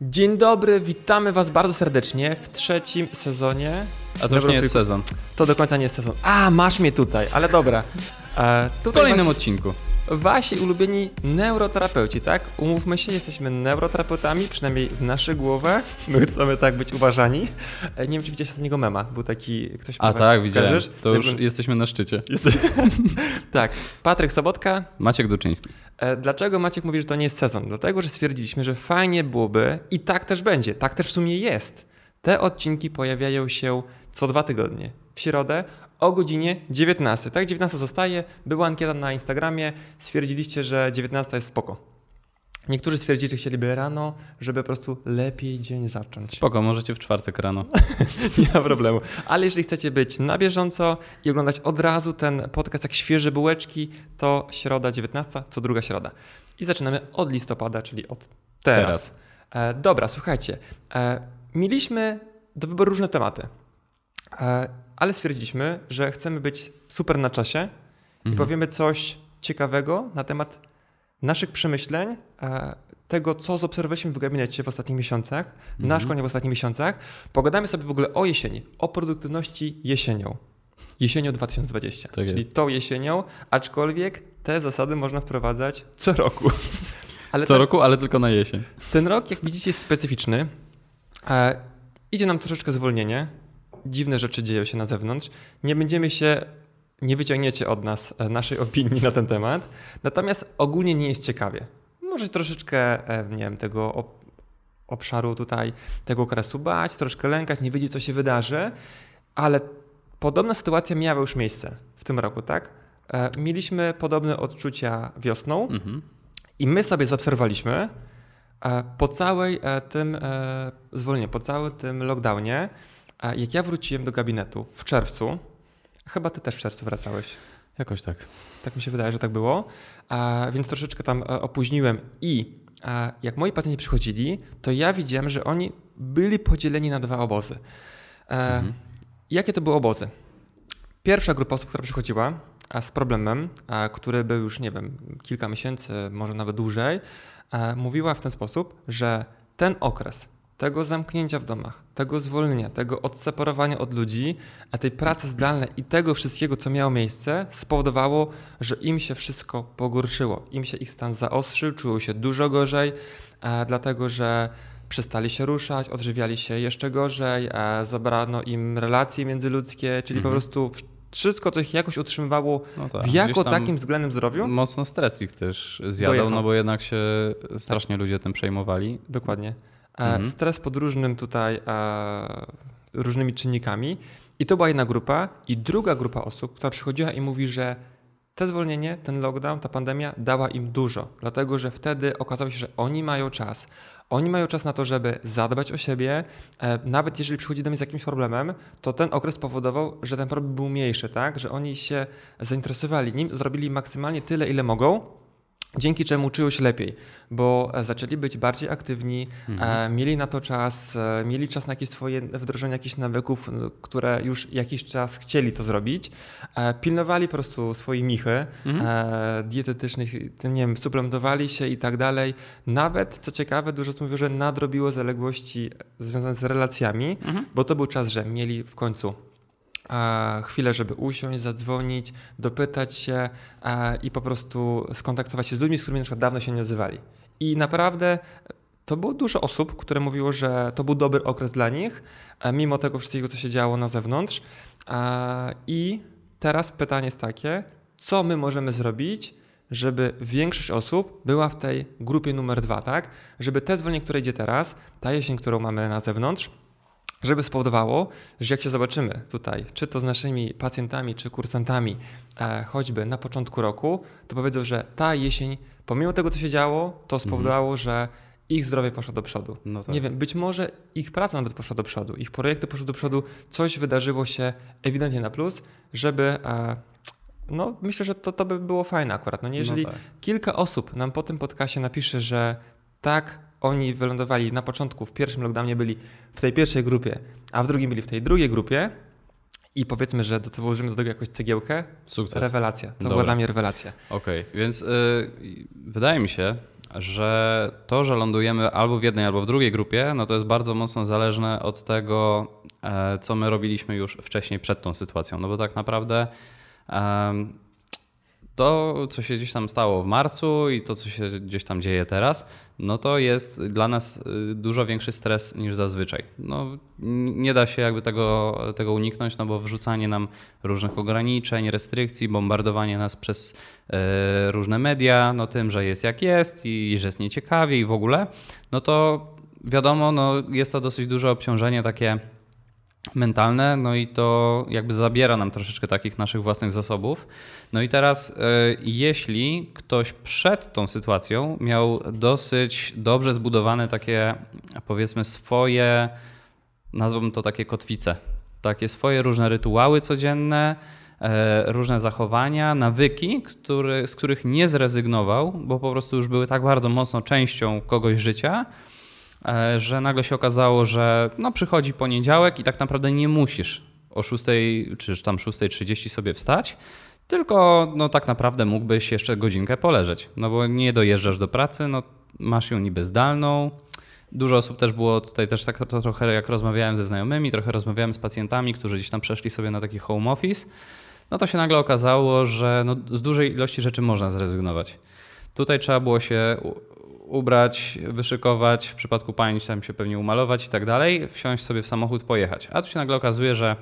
Dzień dobry, witamy Was bardzo serdecznie w trzecim sezonie. A to już nie jest sezon. To do końca nie jest sezon. A, masz mnie tutaj, ale dobra. E, w kolejnym wasi, odcinku. Wasi ulubieni neuroterapeuci, tak? Umówmy się, jesteśmy neuroterapeutami, przynajmniej w naszej głowie. My chcemy tak być uważani. E, nie wiem, czy widziałeś z niego mema. Był taki ktoś. A tak, widziałem. To już jesteśmy na szczycie. Jeste... tak. Patryk Sobotka. Maciek Duczyński. E, dlaczego Maciek mówi, że to nie jest sezon? Dlatego, że stwierdziliśmy, że fajnie byłoby i tak też będzie. Tak też w sumie jest. Te odcinki pojawiają się co dwa tygodnie. W środę o godzinie 19. Tak, 19 zostaje. Była ankieta na Instagramie. Stwierdziliście, że 19 jest spoko. Niektórzy stwierdzili, że chcieliby rano, żeby po prostu lepiej dzień zacząć. Spoko, możecie w czwartek rano. Nie ma problemu. Ale jeżeli chcecie być na bieżąco i oglądać od razu ten podcast jak świeże bułeczki, to środa 19, co druga środa. I zaczynamy od listopada, czyli od teraz. teraz. E, dobra, słuchajcie. E, mieliśmy do wyboru różne tematy. E, ale stwierdziliśmy, że chcemy być super na czasie mhm. i powiemy coś ciekawego na temat naszych przemyśleń, e, tego, co zaobserwowaliśmy w gabinecie w ostatnich miesiącach, mhm. na szkoleniu w ostatnich miesiącach. Pogadamy sobie w ogóle o jesieni, o produktywności jesienią. Jesienią 2020, tak czyli jest. tą jesienią, aczkolwiek te zasady można wprowadzać co roku. Ale co ten, roku, ale tylko na jesień. Ten rok, jak widzicie, jest specyficzny. E, idzie nam troszeczkę zwolnienie, dziwne rzeczy dzieją się na zewnątrz. Nie będziemy się, nie wyciągniecie od nas e, naszej opinii na ten temat. Natomiast ogólnie nie jest ciekawie. Może troszeczkę, e, nie wiem, tego obszaru tutaj, tego okresu bać, troszkę lękać, nie wiedzieć, co się wydarzy, ale podobna sytuacja miała już miejsce w tym roku, tak? E, mieliśmy podobne odczucia wiosną mhm. i my sobie zaobserwowaliśmy po całej tym zwolnieniu, po całym tym lockdownie, a jak ja wróciłem do gabinetu w czerwcu, chyba ty też w czerwcu wracałeś. Jakoś tak. Tak mi się wydaje, że tak było. A, więc troszeczkę tam e, opóźniłem i a, jak moi pacjenci przychodzili, to ja widziałem, że oni byli podzieleni na dwa obozy. E, mhm. Jakie to były obozy? Pierwsza grupa osób, która przychodziła a z problemem, a, który był już, nie wiem, kilka miesięcy, może nawet dłużej, a, mówiła w ten sposób, że ten okres tego zamknięcia w domach, tego zwolnienia, tego odseparowania od ludzi, a tej pracy zdalnej i tego wszystkiego, co miało miejsce, spowodowało, że im się wszystko pogorszyło. Im się ich stan zaostrzył, czuło się dużo gorzej, dlatego że przestali się ruszać, odżywiali się jeszcze gorzej, zabrano im relacje międzyludzkie, czyli mhm. po prostu wszystko, co ich jakoś utrzymywało no tak, w jako takim względem zdrowiu. Mocno stres ich też zjadał, dojechał. no bo jednak się strasznie tak. ludzie tym przejmowali. Dokładnie. E, mhm. Stres pod różnym tutaj, e, różnymi czynnikami. I to była jedna grupa. I druga grupa osób, która przychodziła i mówi, że te zwolnienie, ten lockdown, ta pandemia dała im dużo, dlatego że wtedy okazało się, że oni mają czas. Oni mają czas na to, żeby zadbać o siebie. E, nawet jeżeli przychodzi do mnie z jakimś problemem, to ten okres powodował, że ten problem był mniejszy, tak? Że oni się zainteresowali nim, zrobili maksymalnie tyle, ile mogą, dzięki czemu czują się lepiej, bo e, zaczęli być bardziej aktywni, mhm. E, mieli na to czas, e, mieli czas na jakieś swoje wdrożenie jakichś nawyków, które już jakiś czas chcieli to zrobić, pilnowali po prostu swojej michy mhm. dietetycznych, nie wiem, suplementowali się i tak dalej. Nawet, co ciekawe, dużo mówią, że nadrobiło zaległości związane z relacjami, mhm. bo to był czas, że mieli w końcu chwilę, żeby usiąść, zadzwonić, dopytać się i po prostu skontaktować się z ludźmi, z którymi na przykład dawno się nie odzywali. I naprawdę to było dużo osób, które mówiło, że to był dobry okres dla nich, mimo tego wszystkiego, co się działo na zewnątrz. I teraz pytanie jest takie, co my możemy zrobić, żeby większość osób była w tej grupie numer dwa, tak? Żeby te zwolnienie, które idzie teraz, ta jesień, którą mamy na zewnątrz, żeby spowodowało, że jak się zobaczymy tutaj, czy to z naszymi pacjentami, czy kursantami, e, choćby na początku roku, to powiedzą, że ta jesień, pomimo tego, co się działo, to spowodowało, mhm. że ich zdrowie poszło do przodu. No tak. Nie wiem, być może ich praca nawet poszła do przodu, ich projekty poszły do przodu, coś wydarzyło się ewidentnie na plus, żeby. E, no, myślę, że to, to by było fajne akurat. No, jeżeli no tak. kilka osób nam po tym podcastie napisze, że tak, oni wylądowali na początku, w pierwszym lockdownie byli w tej pierwszej grupie, a w drugim byli w tej drugiej grupie i powiedzmy, że do, tego jakąś cegiełkę. Sukces. Rewelacja. To Dobra. była dla mnie rewelacja. Okej, okay. więc yy, wydaje mi się, że to, że lądujemy albo w jednej, albo w drugiej grupie, no to jest bardzo mocno zależne od tego, e, co my robiliśmy już wcześniej przed tą sytuacją. No bo tak naprawdę to, co się gdzieś tam stało w marcu i to, co się gdzieś tam dzieje teraz, no to jest dla nas y, dużo większy stres niż zazwyczaj. No, nie da się jakby tego, tego uniknąć, no bo wrzucanie nam różnych ograniczeń, restrykcji, bombardowanie nas przez y, różne media, no tym, że jest jak jest i, i że jest nieciekawie i w ogóle, no to wiadomo, no jest to dosyć duże obciążenie takie mentalne, no i to jakby zabiera nam troszeczkę takich naszych własnych zasobów. No i teraz, e, jeśli ktoś przed tą sytuacją miał dosyć dobrze zbudowane takie, powiedzmy, swoje, nazwałbym to takie kotwice, takie swoje różne rytuały codzienne, e, różne zachowania, nawyki, który, z których nie zrezygnował, bo po prostu już były tak bardzo mocno częścią kogoś życia, że nagle się okazało, że no przychodzi poniedziałek i tak naprawdę nie musisz o 6 czy tam 6.30 sobie wstać, tylko no tak naprawdę mógłbyś jeszcze godzinkę poleżeć, no bo nie dojeżdżasz do pracy, no masz ją niby zdalną. Dużo osób też było tutaj też tak to trochę jak rozmawiałem ze znajomymi, trochę rozmawiałem z pacjentami, którzy gdzieś tam przeszli sobie na taki home office, no to się nagle okazało, że no z dużej ilości rzeczy można zrezygnować. Tutaj trzeba było się ubrać, wyszykować, w przypadku pań tam się pewnie umalować i tak dalej, wsiąść sobie w samochód, pojechać. A tu się nagle okazuje, że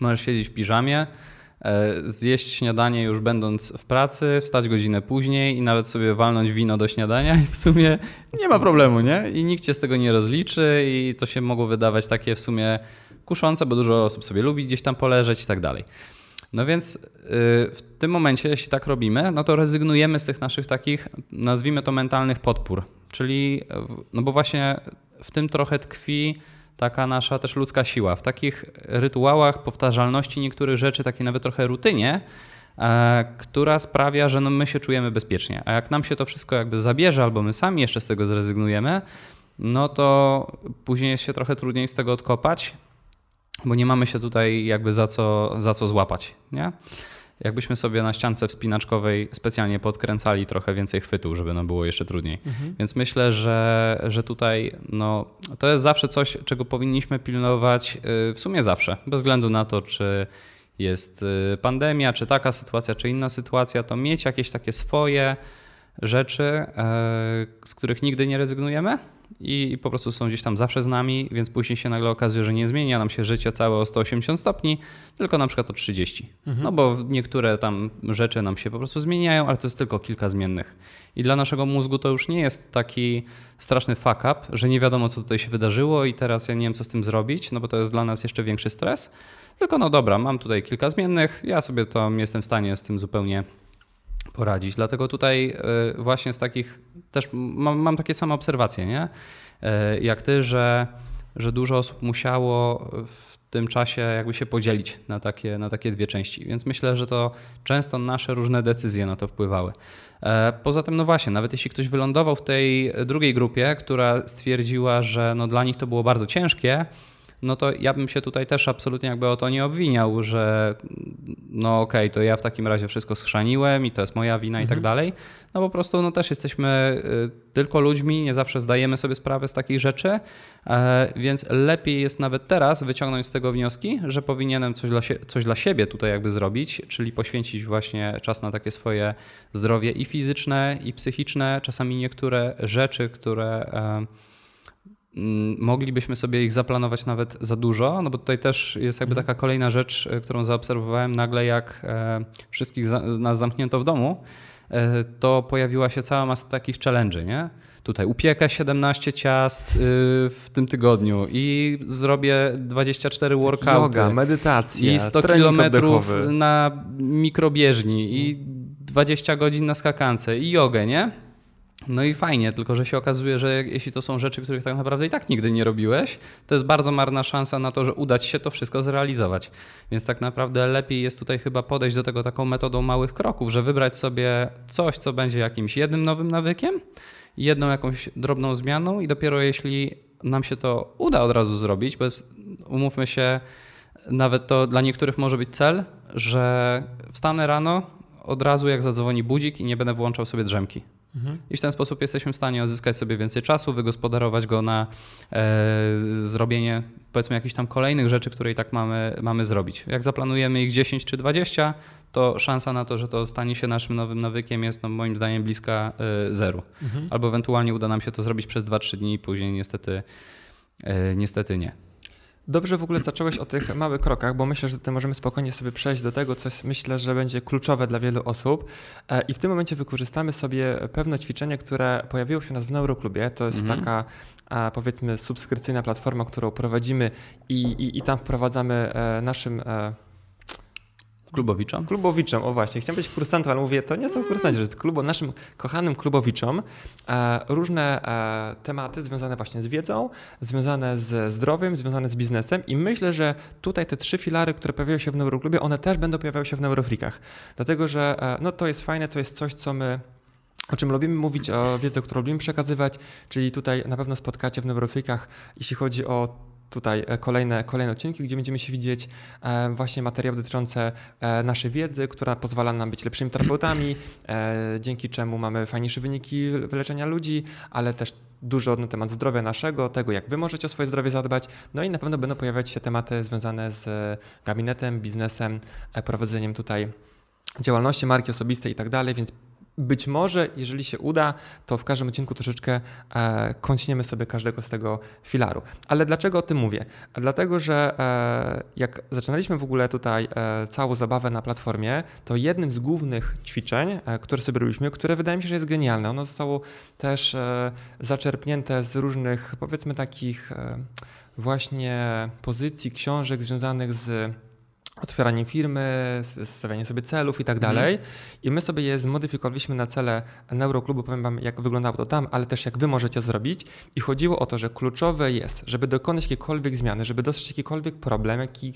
możesz siedzieć w piżamie, e, zjeść śniadanie już będąc w pracy, wstać godzinę później i nawet sobie walnąć wino do śniadania i w sumie nie ma problemu, nie? I nikt cię z tego nie rozliczy i to się mogło wydawać takie w sumie kuszące, bo dużo osób sobie lubi gdzieś tam poleżeć i tak dalej. No więc y, w tym momencie, jeśli tak robimy, no to rezygnujemy z tych naszych takich, nazwijmy to mentalnych podpór. Czyli, no bo właśnie w tym trochę tkwi taka nasza też ludzka siła. W takich rytuałach, powtarzalności niektórych rzeczy, takiej nawet trochę rutynie, e, która sprawia, że no my się czujemy bezpiecznie. A jak nam się to wszystko jakby zabierze, albo my sami jeszcze z tego zrezygnujemy, no to później jest się trochę trudniej z tego odkopać, bo nie mamy się tutaj jakby za co, za co złapać. Nie? Jakbyśmy sobie na ściance wspinaczkowej specjalnie podkręcali trochę więcej chwytów, żeby nam było jeszcze trudniej. Mhm. Więc myślę, że, że tutaj no, to jest zawsze coś, czego powinniśmy pilnować y, w sumie zawsze, bez względu na to, czy jest y, pandemia, czy taka sytuacja, czy inna sytuacja, to mieć jakieś takie swoje rzeczy, y, z których nigdy nie rezygnujemy i, i po prostu są gdzieś tam zawsze z nami, więc później się nagle okazuje, że nie zmienia nam się życie całe o 180 stopni, tylko na przykład o 30. Mhm. No bo niektóre tam rzeczy nam się po prostu zmieniają, ale to jest tylko kilka zmiennych. I dla naszego mózgu to już nie jest taki straszny fuck up, że nie wiadomo co tutaj się wydarzyło i teraz ja nie wiem co z tym zrobić, no bo to jest dla nas jeszcze większy stres. Tylko no dobra, mam tutaj kilka zmiennych, ja sobie to jestem w stanie z tym zupełnie poradzić. Dlatego tutaj y, właśnie z takich też mam, mam takie same obserwacje, nie? Y, jak ty, że, że dużo osób musiało w tym czasie jakby się podzielić na takie, na takie dwie części. Więc myślę, że to często nasze różne decyzje na to wpływały. E, poza tym, no właśnie, nawet jeśli ktoś wylądował w tej drugiej grupie, która stwierdziła, że no dla nich to było bardzo ciężkie, no to ja bym się tutaj też absolutnie jakby o to nie obwiniał, że no okej, okay, to ja w takim razie wszystko schrzaniłem i to jest moja wina mhm. i tak mhm. dalej. No po prostu no też jesteśmy y, tylko ludźmi, nie zawsze zdajemy sobie sprawę z takich rzeczy, e, więc lepiej jest nawet teraz wyciągnąć z tego wnioski, że powinienem coś dla, coś dla siebie tutaj jakby zrobić, czyli poświęcić właśnie czas na takie swoje zdrowie i fizyczne, i psychiczne. Czasami niektóre rzeczy, które e, moglibyśmy sobie ich zaplanować nawet za dużo, no bo tutaj też jest jakby mhm. taka kolejna rzecz, e, którą zaobserwowałem nagle, jak e, wszystkich nas zamknięto w domu, e, to pojawiła się cała masa takich challenge, nie? Tutaj upiekę 17 ciast y, w tym tygodniu i zrobię 24 workouty. Yoga, medytacja, I 100 kilometrów na mikrobieżni i 20 godzin na skakance i jogę, nie? No i fajnie, tylko że się okazuje, że jeśli to są rzeczy, których tak naprawdę i tak nigdy nie robiłeś, to jest bardzo marna szansa na to, że uda ci się to wszystko zrealizować. Więc tak naprawdę lepiej jest tutaj chyba podejść do tego taką metodą małych kroków, że wybrać sobie coś, co będzie jakimś jednym nowym nawykiem, jedną jakąś drobną zmianą i dopiero jeśli nam się to uda od razu zrobić, bez umówmy się, nawet to dla niektórych może być cel, że wstanę rano od razu jak zadzwoni budzik i nie będę włączał sobie drzemki Mhm. I w ten sposób jesteśmy w stanie odzyskać sobie więcej czasu, wygospodarować go na e, zrobienie powiedzmy jakichś tam kolejnych rzeczy, które i tak mamy, mamy zrobić. Jak zaplanujemy ich 10 czy 20, to szansa na to, że to stanie się naszym nowym nawykiem jest no, moim zdaniem bliska y, zeru. Mhm. Albo ewentualnie uda nam się to zrobić przez 2-3 dni i później niestety, y, niestety nie. Dobrze w ogóle zacząłeś o tych małych krokach, bo myślę, że tutaj możemy spokojnie sobie przejść do tego, co myślę, że będzie kluczowe dla wielu osób. E, I w tym momencie wykorzystamy sobie pewne ćwiczenie, które pojawiło się u nas w Neuroklubie. To jest mhm. taka powiedzmy subskrypcyjna platforma, którą prowadzimy i, i, i tam wprowadzamy e, naszym Klubowiczom? Klubowiczom, o właśnie. Chciałem być kursantem, ale mówię, to nie są kursanci, że jest klubo, naszym kochanym klubowiczom e, różne e, tematy związane właśnie z wiedzą, związane z zdrowiem, związane z biznesem i myślę, że tutaj te trzy filary, które pojawiają się w Neuroklubie, one też będą pojawiały się w Neurofreakach. Dlatego, że e, no, to jest fajne, to jest coś, co my o czym lubimy mówić, o wiedzy, którą lubimy przekazywać, czyli tutaj na pewno spotkacie w Neurofreakach, jeśli chodzi o tutaj e, kolejne, kolejne odcinki, gdzie będziemy się widzieć e, właśnie materiały dotyczące e, naszej wiedzy, która pozwala nam być lepszymi terapeutami, dzięki czemu mamy fajniejsze wyniki wyleczenia ludzi, ale też dużo na temat zdrowia naszego, tego jak wy możecie o swoje zdrowie zadbać, no i na pewno będą pojawiać się tematy związane z gabinetem, biznesem, prowadzeniem tutaj działalności marki osobistej i tak dalej, więc być może, jeżeli się uda, to w każdym odcinku troszeczkę e, sobie każdego z tego filaru. Ale dlaczego o tym mówię? Dlatego, że e, jak zaczynaliśmy w ogóle tutaj e, całą zabawę na platformie, to jednym z głównych ćwiczeń, e, które sobie robiliśmy, które wydaje mi się, że jest genialne, ono zostało też e, zaczerpnięte z różnych, powiedzmy, takich e, właśnie pozycji, książek związanych z otwieranie firmy, stawianie sobie celów i tak mhm. dalej. I my sobie je zmodyfikowaliśmy na cele Neuroklubu, powiem wam jak wyglądało to tam, ale też jak wy możecie zrobić. I chodziło o to, że kluczowe jest, żeby dokonać jakiejkolwiek zmiany, żeby dostrzec jakikolwiek problem, jaki,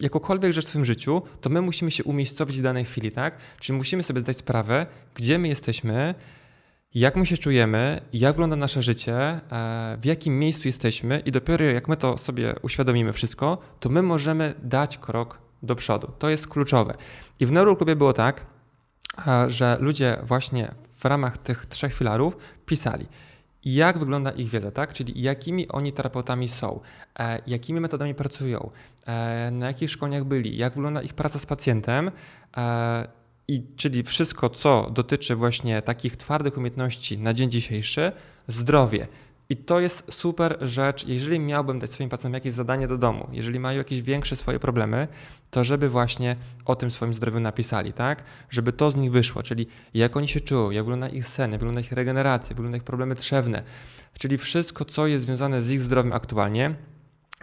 jakąkolwiek rzecz w swoim życiu, to my musimy się umiejscowić w danej chwili, tak? Czyli musimy sobie zdać sprawę, gdzie my jesteśmy, jak my się czujemy, jak wygląda nasze życie, e, w jakim miejscu jesteśmy i dopiero jak my to sobie uświadomimy wszystko, to my możemy dać krok do przodu. To jest kluczowe. I w Neuroklubie było tak, e, że ludzie właśnie w ramach tych trzech filarów pisali, jak wygląda ich wiedza, tak? Czyli jakimi oni terapeutami są, e, jakimi metodami pracują, na jakich szkoleniach byli, jak wygląda ich praca z pacjentem i czyli wszystko, co dotyczy właśnie takich twardych umiejętności na dzień dzisiejszy, zdrowie. I to jest super rzecz, jeżeli miałbym dać swoim pacjentom jakieś zadanie do domu, jeżeli mają jakieś większe swoje problemy, to żeby właśnie o tym swoim zdrowiu napisali, tak? Żeby to z nich wyszło, czyli jak oni się czują, jak wygląda ich sen, jak wygląda ich regeneracja, jak wygląda ich problemy trzewne, czyli wszystko, co jest związane z ich zdrowiem aktualnie,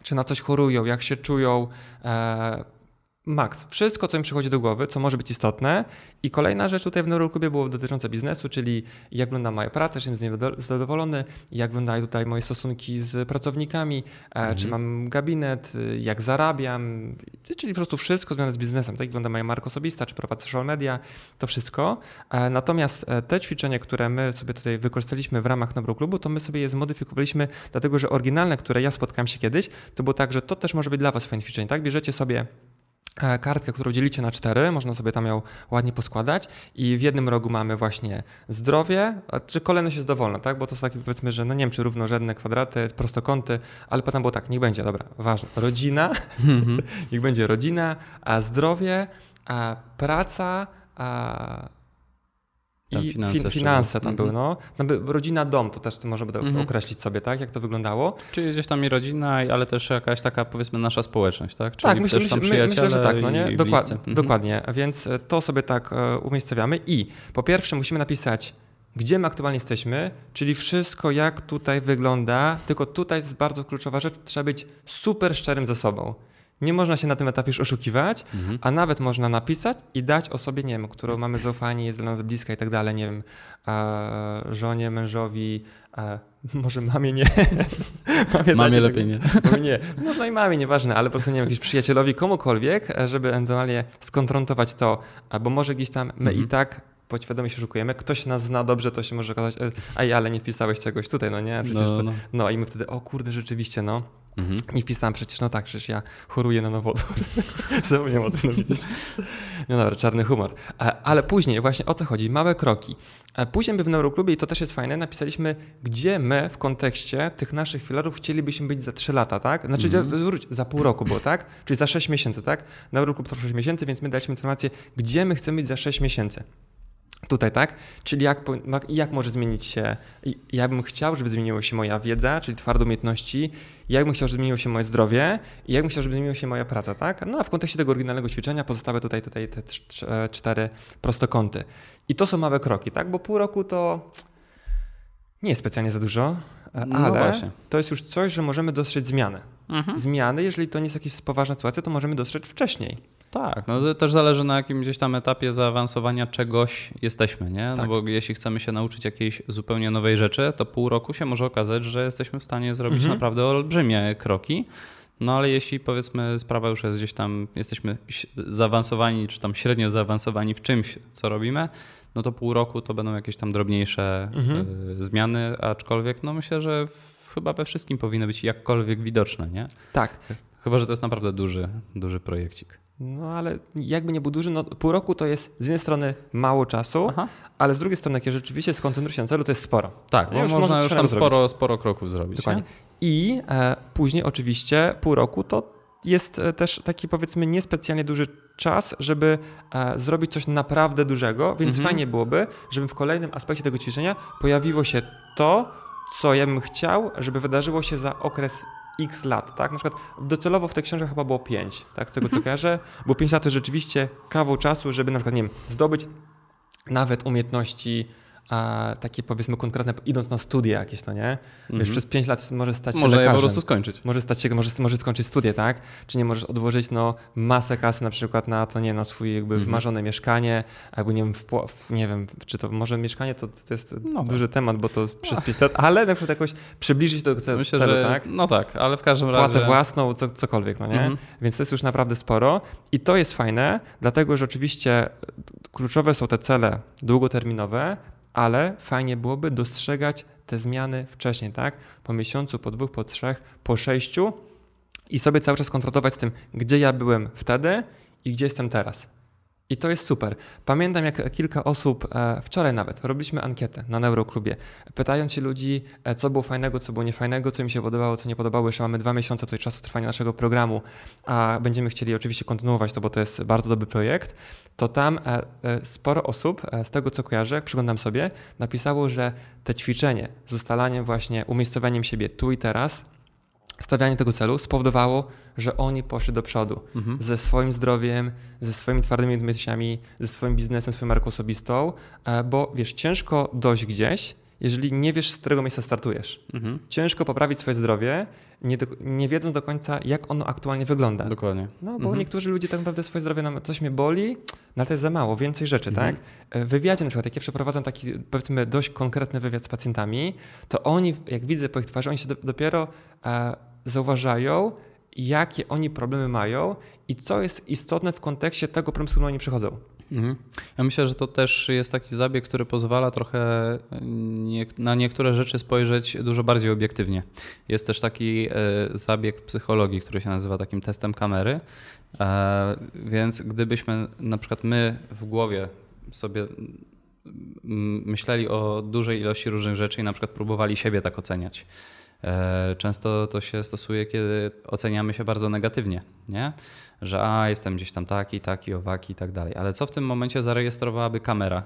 czy na coś chorują, jak się czują, e, Max, wszystko, co mi przychodzi do głowy, co może być istotne. I kolejna rzecz tutaj w Neuroklubie było dotycząca biznesu, czyli jak wygląda moja praca, czy jestem z niej zadowolony, jak wyglądają tutaj moje stosunki z pracownikami, e, mhm. czy mam gabinet, y, jak zarabiam, czyli po prostu wszystko związane z biznesem. Tak jak wygląda moja marka osobista, czy prowadzę social media, to wszystko. E, natomiast e, te ćwiczenia, które my sobie tutaj wykorzystaliśmy w ramach Neuroklubu, to my sobie je zmodyfikowaliśmy, dlatego że oryginalne, które ja spotkałem się kiedyś, to było tak, że to też może być dla Was fajne ćwiczenie, tak? Bierzecie sobie E, kartkę, którą dzielicie na cztery, można sobie tam ją ładnie poskładać i w jednym rogu mamy właśnie zdrowie, czy kolejność jest dowolna, tak? Bo to są takie powiedzmy, że no nie wiem, czy równorzędne kwadraty, prostokąty, ale potem było tak, niech będzie, dobra, ważne, rodzina, mm-hmm. niech będzie rodzina, a zdrowie, a praca, a i finanse, finanse tam były, mhm. no. Tam by, rodzina, dom, to też może będę mm -hmm. określić sobie, tak, jak to wyglądało. Czyli gdzieś tam i rodzina, ale też jakaś taka, powiedzmy, nasza społeczność, tak? Czyli tak, myślę, myślę, myślę, że tak, no nie? Dokład, mm -hmm. Dokładnie, więc e, to sobie tak e, umiejscowiamy i po pierwsze musimy napisać, gdzie my aktualnie jesteśmy, czyli wszystko jak tutaj wygląda, tylko tutaj jest bardzo kluczowa rzecz, trzeba być super szczerym ze sobą. Nie można się na tym etapie już oszukiwać, mhm. a nawet można napisać i dać osobie, nie wiem, którą mamy zaufanie, jest dla nas bliska i tak dalej, nie wiem, żonie, mężowi, może mamie nie. mamie, mamie lepiej nie. Mamie nie. No, no i mamie, nieważne, ale po prostu nie wiem, jakieś przyjacielowi, komukolwiek, żeby ewentualnie skonfrontować to, bo może gdzieś tam my mhm. i tak podświadomie się szukujemy, ktoś nas zna dobrze, to się może okazać, ej, ale nie wpisałeś czegoś tutaj, no nie? Przecież no, no. To, no i my wtedy, o kurde, rzeczywiście, no Mhm. I wpisałem przecież, no tak, przecież ja choruję na nowodór. Zapomniałem o tym napisać. No dobra, czarny humor. E, ale później właśnie o co chodzi? Małe kroki. E, później my w Neuroklubie, i to też jest fajne, napisaliśmy, gdzie my w kontekście tych naszych filarów chcielibyśmy być za 3 lata, tak? Znaczy, mhm. za pół roku było, tak? Czyli za 6 miesięcy, tak? Neuroklub trwa 6 miesięcy, więc my daliśmy informację, gdzie my chcemy być za 6 miesięcy. Tutaj, tak? Czyli jak, jak może zmienić się, ja bym chciał, żeby zmieniła się moja wiedza, czyli twarde umiejętności, jak bym chciał, żeby zmieniło się moje zdrowie i jak bym chciał, żeby zmieniła się moja praca, tak? No a w kontekście tego oryginalnego ćwiczenia pozostałe tutaj, tutaj te e, cztery prostokąty. I to są małe kroki, tak? Bo pół roku to nie jest specjalnie za dużo, e, no ale no to jest już coś, że możemy dostrzec zmiany. Mhm. Zmiany, jeżeli to nie jest jakaś poważna sytuacja, to możemy dostrzec wcześniej. Tak, no to też zależy na jakim gdzieś tam etapie zaawansowania czegoś jesteśmy, nie? No tak. Bo jeśli chcemy się nauczyć jakiejś zupełnie nowej rzeczy, to pół roku się może okazać, że jesteśmy w stanie zrobić mhm. naprawdę olbrzymie kroki. No ale jeśli powiedzmy sprawa już jest gdzieś tam, jesteśmy zaawansowani, czy tam średnio zaawansowani w czymś, co robimy, no to pół roku to będą jakieś tam drobniejsze mhm. y, zmiany, aczkolwiek no myślę, że chyba we wszystkim powinny być jakkolwiek widoczne, nie? Tak. Chyba, że to jest naprawdę duży, duży projekcik. No ale jakby nie był duży, no pół roku to jest z jednej strony mało czasu, Aha. ale z drugiej strony, jak rzeczywiście skoncentruje się na celu, to jest sporo. Tak, no, już można już tam sporo, sporo kroków zrobić. Dokładnie. Nie? I e, później oczywiście pół roku to jest e, też taki powiedzmy niespecjalnie duży czas, żeby e, zrobić coś naprawdę dużego, więc mhm. fajnie byłoby, żeby w kolejnym aspekcie tego ćwiczenia pojawiło się to, co ja bym chciał, żeby wydarzyło się za okres x lat, tak? Na przykład docelowo w tej książce chyba było 5, tak? Z tego co mhm. kojarzę, bo 5 lat to rzeczywiście kawał czasu, żeby na przykład, nie wiem, zdobyć nawet umiejętności a takie powiedzmy konkretne, idąc na studia jakieś, to nie? Mm -hmm. Wiesz, mhm. przez 5 lat może stać się Może lekarzem. po prostu skończyć. Może stać się, może, może skończyć studia, tak? Czy nie możesz odłożyć no, masę kasy na przykład na to, nie na swój jakby mm -hmm. wymarzone mieszkanie, albo nie wiem, w, nie wiem, czy to może mieszkanie to, to jest no duży tak. temat, bo to przez 5 lat, ale na przykład jakoś przybliżyć do celu, Myślę, celu, że, tak? No tak, ale w każdym Płatę razie... Płatę własną, co, cokolwiek, no nie? Mm -hmm. Więc to jest już naprawdę sporo i to jest fajne, dlatego, że oczywiście kluczowe są te cele długoterminowe, ale fajnie byłoby dostrzegać te zmiany wcześniej, tak? Po miesiącu, po dwóch, po trzech, po sześciu i sobie cały czas konfrontować z tym, gdzie ja byłem wtedy i gdzie jestem teraz. I to jest super. Pamiętam, jak kilka osób, e, wczoraj nawet, robiliśmy ankietę na Neuroklubie, pytając się ludzi, e, co było fajnego, co było niefajnego, co mi się podobało, co nie podobało. Jeszcze mamy dwa miesiące tutaj czasu trwania naszego programu, a będziemy chcieli oczywiście kontynuować to, bo to jest bardzo dobry projekt. To tam e, sporo osób, z tego co kojarzę, jak przyglądam sobie, napisało, że te ćwiczenie z ustalaniem właśnie, umiejscowieniem siebie tu i teraz, stawianie tego celu spowodowało, że oni poszli do przodu mhm. ze swoim zdrowiem, ze swoimi twardymi umiejętnościami, ze swoim biznesem, swoją marką osobistą, e, bo wiesz, ciężko dojść gdzieś, jeżeli nie wiesz, z którego miejsca startujesz. Mhm. Ciężko poprawić swoje zdrowie, nie, do, nie wiedząc do końca, jak ono aktualnie wygląda. Dokładnie. No, bo mhm. niektórzy ludzie tak naprawdę swoje zdrowie, nam, coś mnie boli, no ale to jest za mało, więcej rzeczy, mhm. tak? W wywiadzie na przykład, jak ja przeprowadzam taki, powiedzmy, dość konkretny wywiad z pacjentami, to oni, jak widzę po ich twarzy, oni się do, dopiero e, zauważają, jakie oni problemy mają i co jest istotne w kontekście tego problemu, z którym oni przychodzą. Mhm. Ja myślę, że to też jest taki zabieg, który pozwala trochę nie, na niektóre rzeczy spojrzeć dużo bardziej obiektywnie. Jest też taki e, zabieg w psychologii, który się nazywa takim testem kamery. E, więc gdybyśmy na przykład my w głowie sobie myśleli o dużej ilości różnych rzeczy i na przykład próbowali siebie tak oceniać E, często to się stosuje, kiedy oceniamy się bardzo negatywnie, nie? że a, jestem gdzieś tam taki, taki, owaki i tak dalej. Ale co w tym momencie zarejestrowałaby kamera,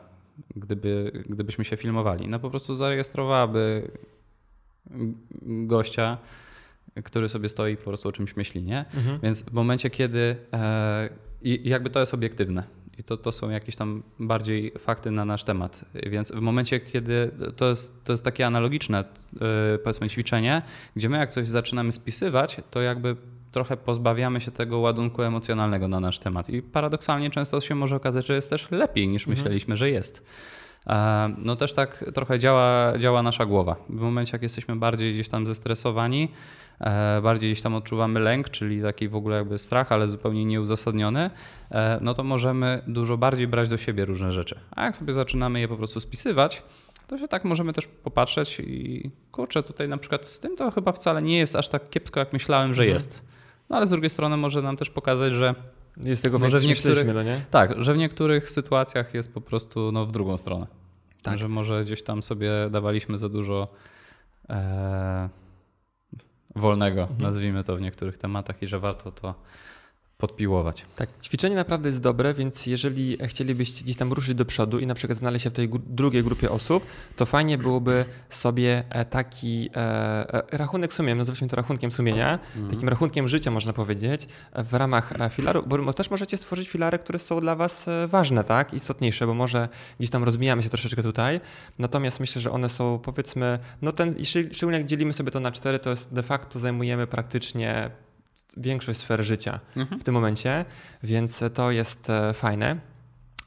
gdyby, gdybyśmy się filmowali? No po prostu zarejestrowałaby gościa, który sobie stoi i po prostu o czymś myśli, nie? Mhm. Więc w momencie, kiedy e, i jakby to jest obiektywne, i to, to są jakieś tam bardziej fakty na nasz temat. Więc w momencie, kiedy to jest, to jest takie analogiczne, yy, powiedzmy, ćwiczenie, gdzie my jak coś zaczynamy spisywać, to jakby trochę pozbawiamy się tego ładunku emocjonalnego na nasz temat. I paradoksalnie często się może okazać, że jest też lepiej niż mhm. myśleliśmy, że jest. E, no też tak trochę działa, działa nasza głowa. W momencie, jak jesteśmy bardziej gdzieś tam zestresowani, E, bardziej gdzieś tam odczuwamy lęk, czyli taki w ogóle jakby strach, ale zupełnie nieuzasadniony, e, no to możemy dużo bardziej brać do siebie różne rzeczy. A jak sobie zaczynamy je po prostu spisywać, to się tak możemy też popatrzeć i kurczę, tutaj na przykład z tym to chyba wcale nie jest aż tak kiepsko, jak myślałem, że mhm. jest. No ale z drugiej strony może nam też pokazać, że jest tego może w niektórych, no nie? Tak, że w niektórych sytuacjach jest po prostu no, w drugą stronę. Tak. Że może gdzieś tam sobie dawaliśmy za dużo e, wolnego, mhm. nazwijmy to w niektórych tematach i że warto to podpiłować. Tak, ćwiczenie naprawdę jest dobre, więc jeżeli chcielibyście gdzieś tam ruszyć do przodu i na przykład znaleźć się w tej drugiej grupie osób, to fajnie byłoby sobie e, taki e, e, rachunek sumienia, nazwijmy to rachunkiem sumienia, mhm. takim rachunkiem życia można powiedzieć, w ramach filaru, bo też możecie stworzyć filary, które są dla was ważne, tak, istotniejsze, bo może gdzieś tam rozbijamy się troszeczkę tutaj, natomiast myślę, że one są powiedzmy, no ten, szczególnie jak dzielimy sobie to na cztery, to jest de facto zajmujemy praktycznie większość sfer życia mhm. w tym momencie, więc to jest e, fajne.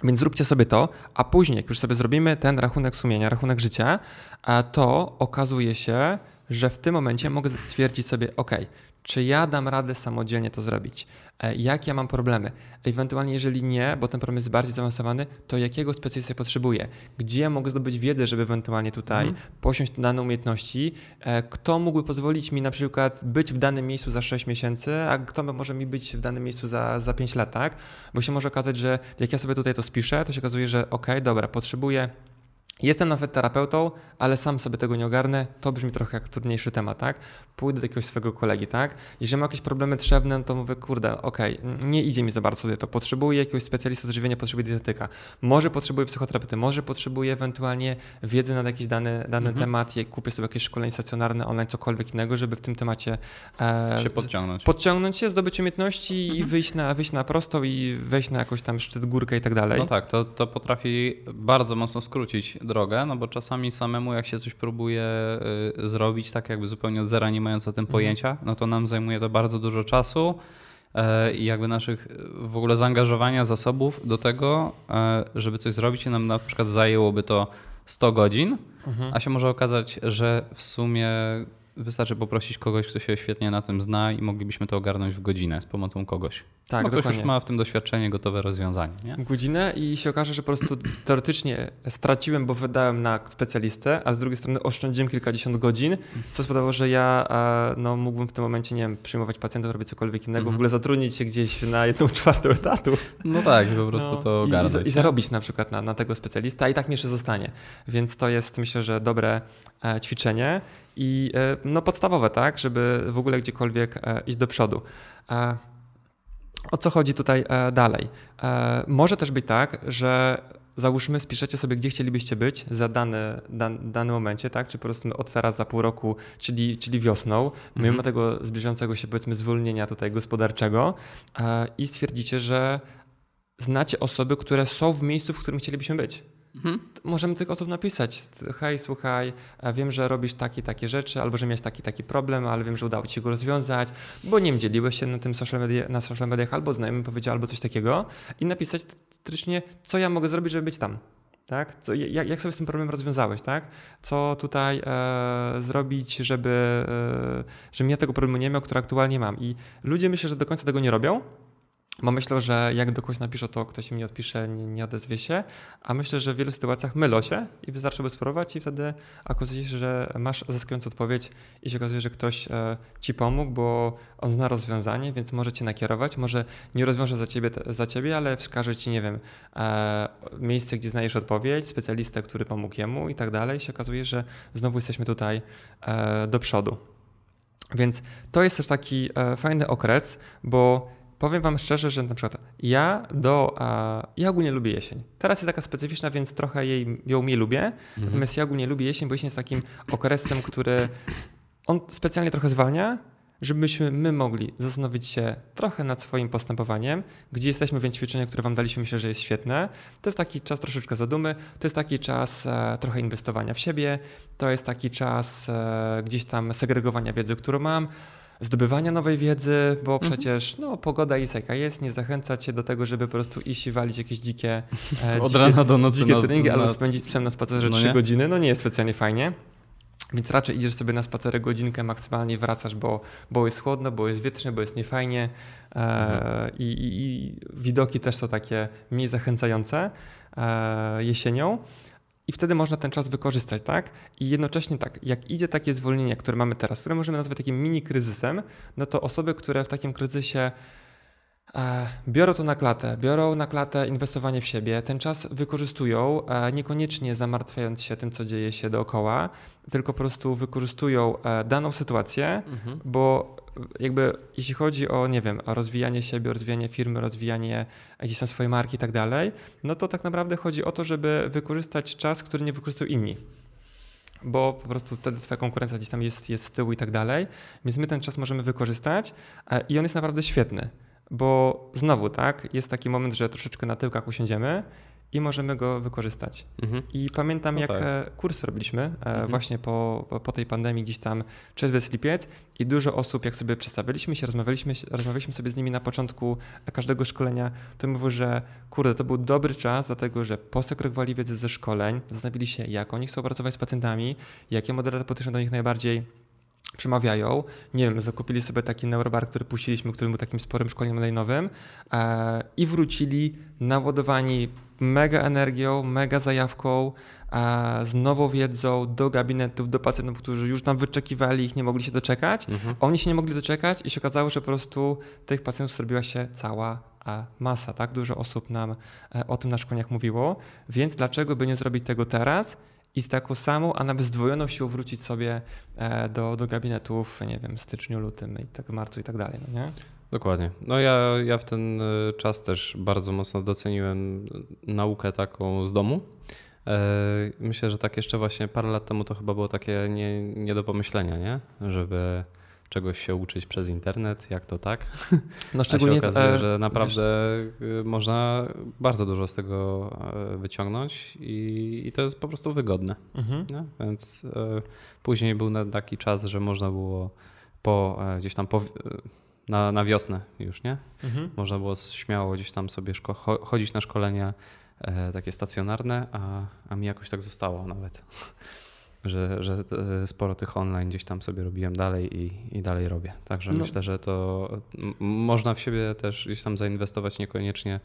Więc zróbcie sobie to, a później, jak już sobie zrobimy ten rachunek sumienia, rachunek życia, to okazuje się, że w tym momencie mogę stwierdzić sobie, ok, czy ja dam radę samodzielnie to zrobić? E, jakie ja mam problemy? Ewentualnie, jeżeli nie, bo ten problem jest bardziej zaawansowany, to jakiego specjalisty potrzebuję? Gdzie ja mogę zdobyć wiedzę, żeby ewentualnie tutaj mhm. posiąść dane umiejętności? E, kto mógłby pozwolić mi na przykład być w danym miejscu za 6 miesięcy, a kto może mi być w danym miejscu za, za 5 lat, tak? Bo się może okazać, że jak ja sobie tutaj to spiszę, to się okazuje, że ok, dobra, potrzebuję Jestem nawet terapeutą, ale sam sobie tego nie ogarnę. To brzmi trochę jak trudniejszy temat, tak? Pójdę do jakiegoś swojego kolegi, tak? Jeżeli mam jakieś problemy trzewne, to mówię, kurde, okej, okay, nie idzie mi za bardzo sobie to. Potrzebuję jakiegoś specjalisty odżywienia, potrzebuję dietetyka. Może potrzebuję psychoterapeuty, może potrzebuję ewentualnie wiedzy na jakiś dany, dany mhm. temat, i kupię sobie jakieś szkolenie stacjonarne, online, cokolwiek innego, żeby w tym temacie e, się podciągnąć. Podciągnąć się, zdobyć umiejętności mhm. i wyjść na, wyjść na prosto i wejść na jakąś tam szczyt, górkę i tak dalej. No tak, to, to potrafi bardzo mocno skrócić drogę, no bo czasami samemu jak się coś próbuje y, zrobić tak jakby zupełnie od zera nie mając o tym mhm. pojęcia, no to nam zajmuje to bardzo dużo czasu e, i jakby naszych w ogóle zaangażowania zasobów do tego, e, żeby coś zrobić i nam na przykład zajęłoby to 100 godzin, mhm. a się może okazać, że w sumie Wystarczy poprosić kogoś, kto się świetnie na tym zna i moglibyśmy to ogarnąć w godzinę z pomocą kogoś. Tak, no, ktoś już ma w tym doświadczenie, gotowe rozwiązanie. Nie? Godzinę i się okaże, że po prostu teoretycznie straciłem, bo wydałem na specjalistę, a z drugiej strony oszczędziłem kilkadziesiąt godzin, co spowodowało, że ja no, mógłbym w tym momencie, nie wiem, przyjmować pacjentów, robić cokolwiek innego, mhm. w ogóle zatrudnić się gdzieś na jedną czwartą etatu. No tak, po prostu no, to ogarnąć. I, i, zarobić na przykład na, na tego specjalista, i tak mi jeszcze zostanie. Więc to jest myślę, że dobre e, ćwiczenie i e, no, podstawowe, tak, żeby w ogóle gdziekolwiek e, iść do przodu. E, o co chodzi tutaj dalej? Może też być tak, że załóżmy, spiszecie sobie, gdzie chcielibyście być za dany, dan, danym momencie, tak? Czy po prostu od teraz za pół roku, czyli, czyli wiosną, mhm. mimo tego zbliżającego się powiedzmy zwolnienia tutaj gospodarczego i stwierdzicie, że znacie osoby, które są w miejscu, w którym chcielibyśmy być. Mhm. Możemy tych osób napisać, hej, słuchaj, wiem, że robisz takie takie rzeczy, albo że miałeś taki taki problem, ale wiem, że udało ci się go rozwiązać, bo nie wiem, dzieliłeś się na tym social media, na social mediach, albo znajomy powiedział, albo coś takiego i napisać teoretycznie, co ja mogę zrobić, żeby być tam. Tak? Co, jak, jak, sobie z tym problemem rozwiązałeś, tak? Co tutaj e, zrobić, żeby, e, żebym ja tego problemu nie miał, który aktualnie mam. I ludzie myślę, że do końca tego nie robią, bo myślę, że jak do kogoś napiszę, to ktoś mi odpisze, nie, nie odezwie się, a myślę, że w wielu sytuacjach mylą się i wystarczy by spróbować i wtedy okazuje się, że masz zaskakującą odpowiedź i się okazuje, że ktoś e, ci pomógł, bo on zna rozwiązanie, więc może cię nakierować, może nie rozwiąże za ciebie, za ciebie ale wskaże ci, nie wiem, e, miejsce, gdzie znajdziesz odpowiedź, specjalistę, który pomógł jemu i tak dalej. I się okazuje, że znowu jesteśmy tutaj e, do przodu. Więc to jest też taki fajny okres, bo powiem wam szczerze, że na przykład ja do, ja ogólnie lubię jesień. Teraz jest taka specyficzna, więc trochę jej, ją mniej lubię, mhm. natomiast ja ogólnie lubię jesień, bo jesień jest takim okresem, który on specjalnie trochę zwalnia, żebyśmy my mogli zastanowić się trochę nad swoim postępowaniem, gdzie jesteśmy, więc ćwiczenie, które Wam daliśmy, myślę, że jest świetne. To jest taki czas troszeczkę zadumy, to jest taki czas e, trochę inwestowania w siebie, to jest taki czas e, gdzieś tam segregowania wiedzy, którą mam, zdobywania nowej wiedzy, bo mhm. przecież no, pogoda jest jaka jest, nie zachęca cię do tego, żeby po prostu iść i walić jakieś dzikie, e, Od dzikie, rana do nocy dzikie treningi, na... albo spędzić psem na spacerze no 3 godziny, no nie jest specjalnie fajnie. Więc raczej idziesz sobie na spacerek godzinkę maksymalnie wracasz, bo, bo jest chłodno, bo jest wietrznie, bo jest niefajnie e, mhm. i, i, i, widoki też są takie mniej zachęcające e, jesienią. I wtedy można ten czas wykorzystać, tak? I jednocześnie tak, jak idzie takie zwolnienie, które mamy teraz, które możemy nazwać takim mini kryzysem, no to osoby, które w takim kryzysie e, biorą to na klatę, biorą na klatę inwestowanie w siebie, ten czas wykorzystują, e, niekoniecznie zamartwiając się tym, co dzieje się dookoła, tylko po prostu wykorzystują e, daną sytuację, mhm. bo jakby jeśli chodzi o, nie wiem, o rozwijanie siebie, rozwijanie firmy, rozwijanie gdzieś tam swojej marki i tak dalej, no to tak naprawdę chodzi o to, żeby wykorzystać czas, który nie wykorzystują inni. Bo po prostu wtedy twoja konkurencja gdzieś tam jest, jest z tyłu i tak dalej, więc my ten czas możemy wykorzystać e, i on jest naprawdę świetny. Bo znowu, tak, jest taki moment, że troszeczkę na tyłkach usiądziemy i możemy go wykorzystać. Mhm. I pamiętam, no jak tak. E, kurs robiliśmy e, mhm. właśnie po, po tej pandemii, gdzieś tam czerwiec, lipiec i dużo osób, jak sobie przedstawiliśmy się, rozmawialiśmy, rozmawialiśmy sobie z nimi na początku każdego szkolenia, to mówią, że kurde, to był dobry czas, dlatego że posekrowali wiedzę ze szkoleń, zastanowili się, jak oni chcą pracować z pacjentami, jakie modele terapeutyczne do nich najbardziej przemawiają. Nie wiem, zakupili sobie taki neurobar, który puściliśmy, który był takim sporym szkoleniem online'owym e, i wrócili naładowani mega energią, mega zajawką, e, z nową wiedzą do gabinetów, do pacjentów, którzy już tam wyczekiwali, ich nie mogli się doczekać. Mhm. Oni się nie mogli doczekać i się okazało, że po prostu tych pacjentów zrobiła się cała e, masa, tak? Dużo osób nam e, o tym na szkoleniach mówiło, więc dlaczego by nie zrobić tego teraz? I z taką samą, a nawet zdwojoną siłą wrócić sobie e, do, do gabinetów, nie wiem, styczniu, lutym i tak marcu i tak dalej, no nie? Dokładnie. No ja, ja w ten e, czas też bardzo mocno doceniłem naukę taką z domu. E, myślę, że tak jeszcze właśnie parę lat temu to chyba było takie nie, nie do pomyślenia, nie? Żeby czegoś się uczyć przez internet, jak to tak. No szczególnie A się okazuje, e, że naprawdę wiesz... można bardzo dużo z tego wyciągnąć i, i to jest po prostu wygodne. Mhm. Więc później był taki czas, że można było po gdzieś tam po, na, na wiosnę już, nie? Mhm. Można było śmiało gdzieś tam sobie chodzić na szkolenia e, takie stacjonarne, a, a mi jakoś tak zostało nawet. Że, że e, sporo tych online gdzieś tam sobie robiłem dalej i, i dalej robię. Także no. myślę, że to można w siebie też gdzieś tam zainwestować niekoniecznie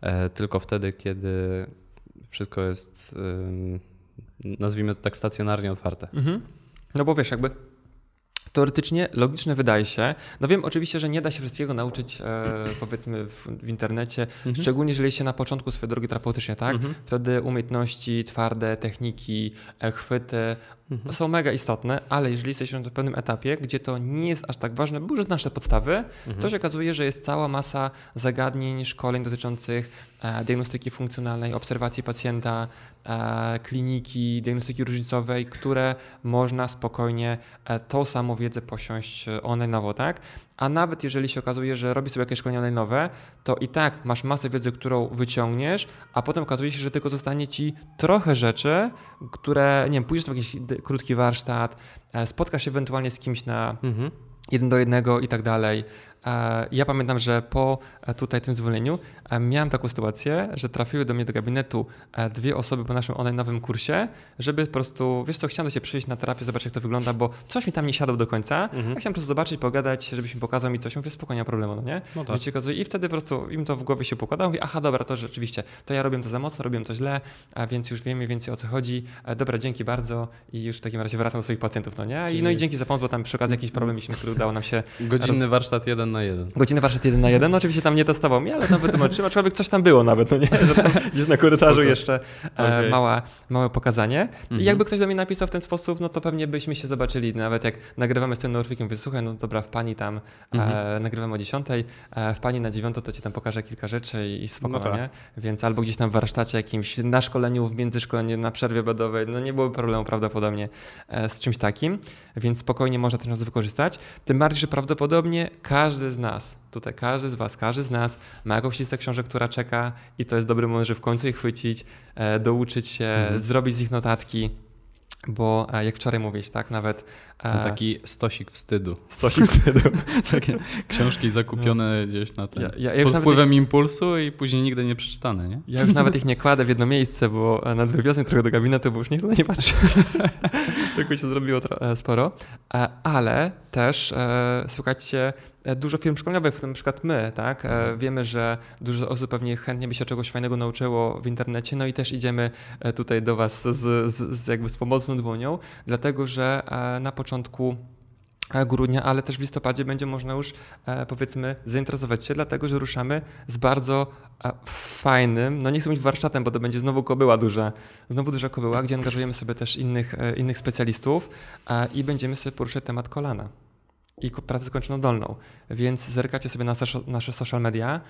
e, tylko wtedy, kiedy wszystko jest, nazwijmy to tak stacjonarnie otwarte. Mhm. No bo wiesz, jakby teoretycznie logiczne wydaje się. No wiem oczywiście, że nie da się wszystkiego nauczyć e, powiedzmy w, w internecie, mhm. szczególnie jeżeli się na początku swojej drogi terapeutycznej, tak? Mhm. Wtedy umiejętności twarde, techniki, e, chwyty mhm. są mega istotne, ale jeżeli jesteśmy na pewnym etapie, gdzie to nie jest aż tak ważne, bo już znasz te podstawy, mhm. to się okazuje, że jest cała masa zagadnień, szkoleń dotyczących e, diagnostyki funkcjonalnej, obserwacji pacjenta, e, kliniki, diagnostyki różnicowej, które można spokojnie e, tą samą wiedzę posiąść online nowo, tak? A nawet jeżeli się okazuje, że robisz sobie jakieś szkolenie nowe, to i tak masz masę wiedzy, którą wyciągniesz, a potem okazuje się, że tylko zostanie ci trochę rzeczy, które, nie wiem, pójdziesz na jakiś krótki warsztat, e, spotkasz się ewentualnie z kimś na mhm. jeden do jednego i tak dalej, ja pamiętam, że po e, tutaj tym zwolnieniu e, miałem taką sytuację, że trafiły do mnie do gabinetu dwie osoby po naszym online nowym kursie, żeby po prostu, wiesz co, chciałem do się przyjść na terapię, zobaczyć jak to wygląda, bo coś mi tam nie siadło do końca. Mhm. Ja chciałem po prostu zobaczyć, pogadać, żebyś mi pokazał mi coś. Mówię, spokojnie, problemu, no nie? No tak. I wtedy po prostu im to w głowie się pokładało. Mówię, aha, dobra, to rzeczywiście, to ja robię to za mocno, robię to źle, więc już wiem mniej więcej o co chodzi. Dobra, dzięki bardzo i już w takim razie wracam do swoich pacjentów, no nie? I, no i dzięki za pomoc, bo tam przy okazji jakiś problem który udało nam się... Godzinny roz... warsztat jeden na jeden. Godziny warsztat jeden na jeden. No, oczywiście tam nie testował mnie, ale tam wytłumaczyłem, aczkolwiek coś tam było nawet, no nie? Że tam gdzieś na korytarzu jeszcze e, okay. mała, małe pokazanie. Mhm. I jakby ktoś do mnie napisał w ten sposób, no to pewnie byśmy się zobaczyli nawet jak nagrywamy z tym Norwikiem, mówię, słuchaj, no dobra, w pani tam e, mhm. e, nagrywamy o 10, e, w pani na 9 to ci tam pokażę kilka rzeczy i, i spokojnie. No tak. Więc albo gdzieś tam w warsztacie jakimś, na szkoleniu, w międzyszkoleniu, na przerwie badowej, no nie byłoby problemu prawdopodobnie e, z czymś takim, więc spokojnie można ten czas wykorzystać. Tym bardziej, że prawdopodobnie każdy z nas Tutaj każdy z Was, każdy z nas ma jakąś listę książek, która czeka i to jest dobry moment, żeby w końcu ich chwycić, e, douczyć się, mhm. zrobić z nich notatki. Bo e, jak wczoraj mówiłeś, tak, nawet... E, Ten taki stosik wstydu. Stosik wstydu. Takie książki zakupione no. gdzieś na ten, ja, ja, ja pod wpływem ich... impulsu i później nigdy nie przeczytane, nie? Ja już nawet ich nie kładę w jedno miejsce, bo na wywiozę trochę do gabinetu, bo już nie chcę na nie patrzeć. tak by się zrobiło sporo. Ale też, słuchajcie, e, dużo firm szkoleniowych, w tym na przykład my, tak? E, mhm. Wiemy, że dużo osób pewnie chętnie by się czegoś fajnego nauczyło w internecie, no i też idziemy tutaj do Was z, z, z jakby z pomocną dłonią, dlatego że na początku grudnia, ale też w listopadzie będzie można już powiedzmy zainteresować się, dlatego że ruszamy z bardzo fajnym, no nie chcę mówić warsztatem, bo to będzie znowu kobyła duża, znowu duża kobyła, gdzie angażujemy sobie też innych, innych specjalistów i będziemy sobie poruszać temat kolana i pracę skończoną dolną. Więc zerkacie sobie na nasze social media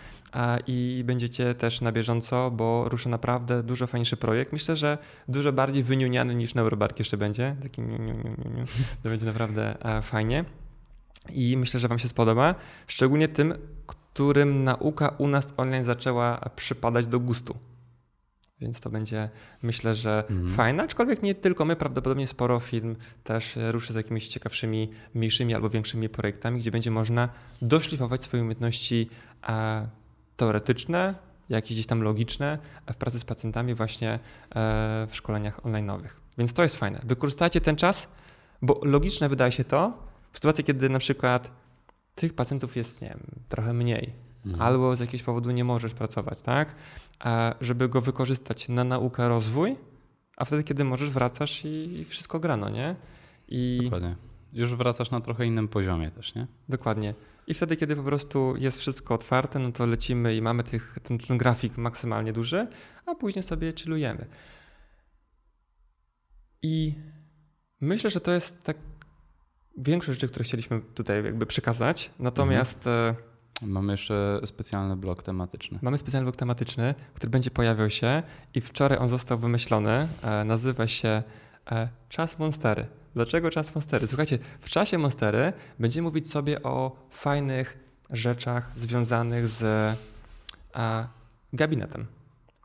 i będziecie też na bieżąco, bo ruszy naprawdę dużo fajniejszy projekt. Myślę, że dużo bardziej wyniuniany niż Neurobark jeszcze będzie. Taki niu, niu, niu, To będzie naprawdę fajnie. I myślę, że Wam się spodoba. Szczególnie tym, którym nauka u nas online zaczęła przypadać do gustu. Więc to będzie, myślę, że mhm. fajne, aczkolwiek nie tylko my, prawdopodobnie sporo firm też ruszy z jakimiś ciekawszymi, mniejszymi albo większymi projektami, gdzie będzie można doszlifować swoje umiejętności e, teoretyczne, jakieś gdzieś tam logiczne w pracy z pacjentami właśnie e, w szkoleniach online'owych. Więc to jest fajne. Wykorzystajcie ten czas, bo logiczne wydaje się to w sytuacji, kiedy na przykład tych pacjentów jest, nie wiem, trochę mniej, mhm. albo z jakiegoś powodu nie możesz pracować, tak? żeby go wykorzystać na naukę, rozwój, a wtedy, kiedy możesz, wracasz i wszystko grano, nie? I... Dokładnie. Już wracasz na trochę innym poziomie też, nie? Dokładnie. I wtedy, kiedy po prostu jest wszystko otwarte, no to lecimy i mamy tych, ten, ten grafik maksymalnie duży, a później sobie chillujemy. I myślę, że to jest tak większość rzeczy, które chcieliśmy tutaj jakby przekazać. Natomiast mhm Mamy jeszcze specjalny blok tematyczny. Mamy specjalny blok tematyczny, który będzie pojawiał się i wczoraj on został wymyślony. E, nazywa się e, Czas Monstery. Dlaczego czas Monstery? Słuchajcie, w czasie Monstery będziemy mówić sobie o fajnych rzeczach związanych z e, gabinetem,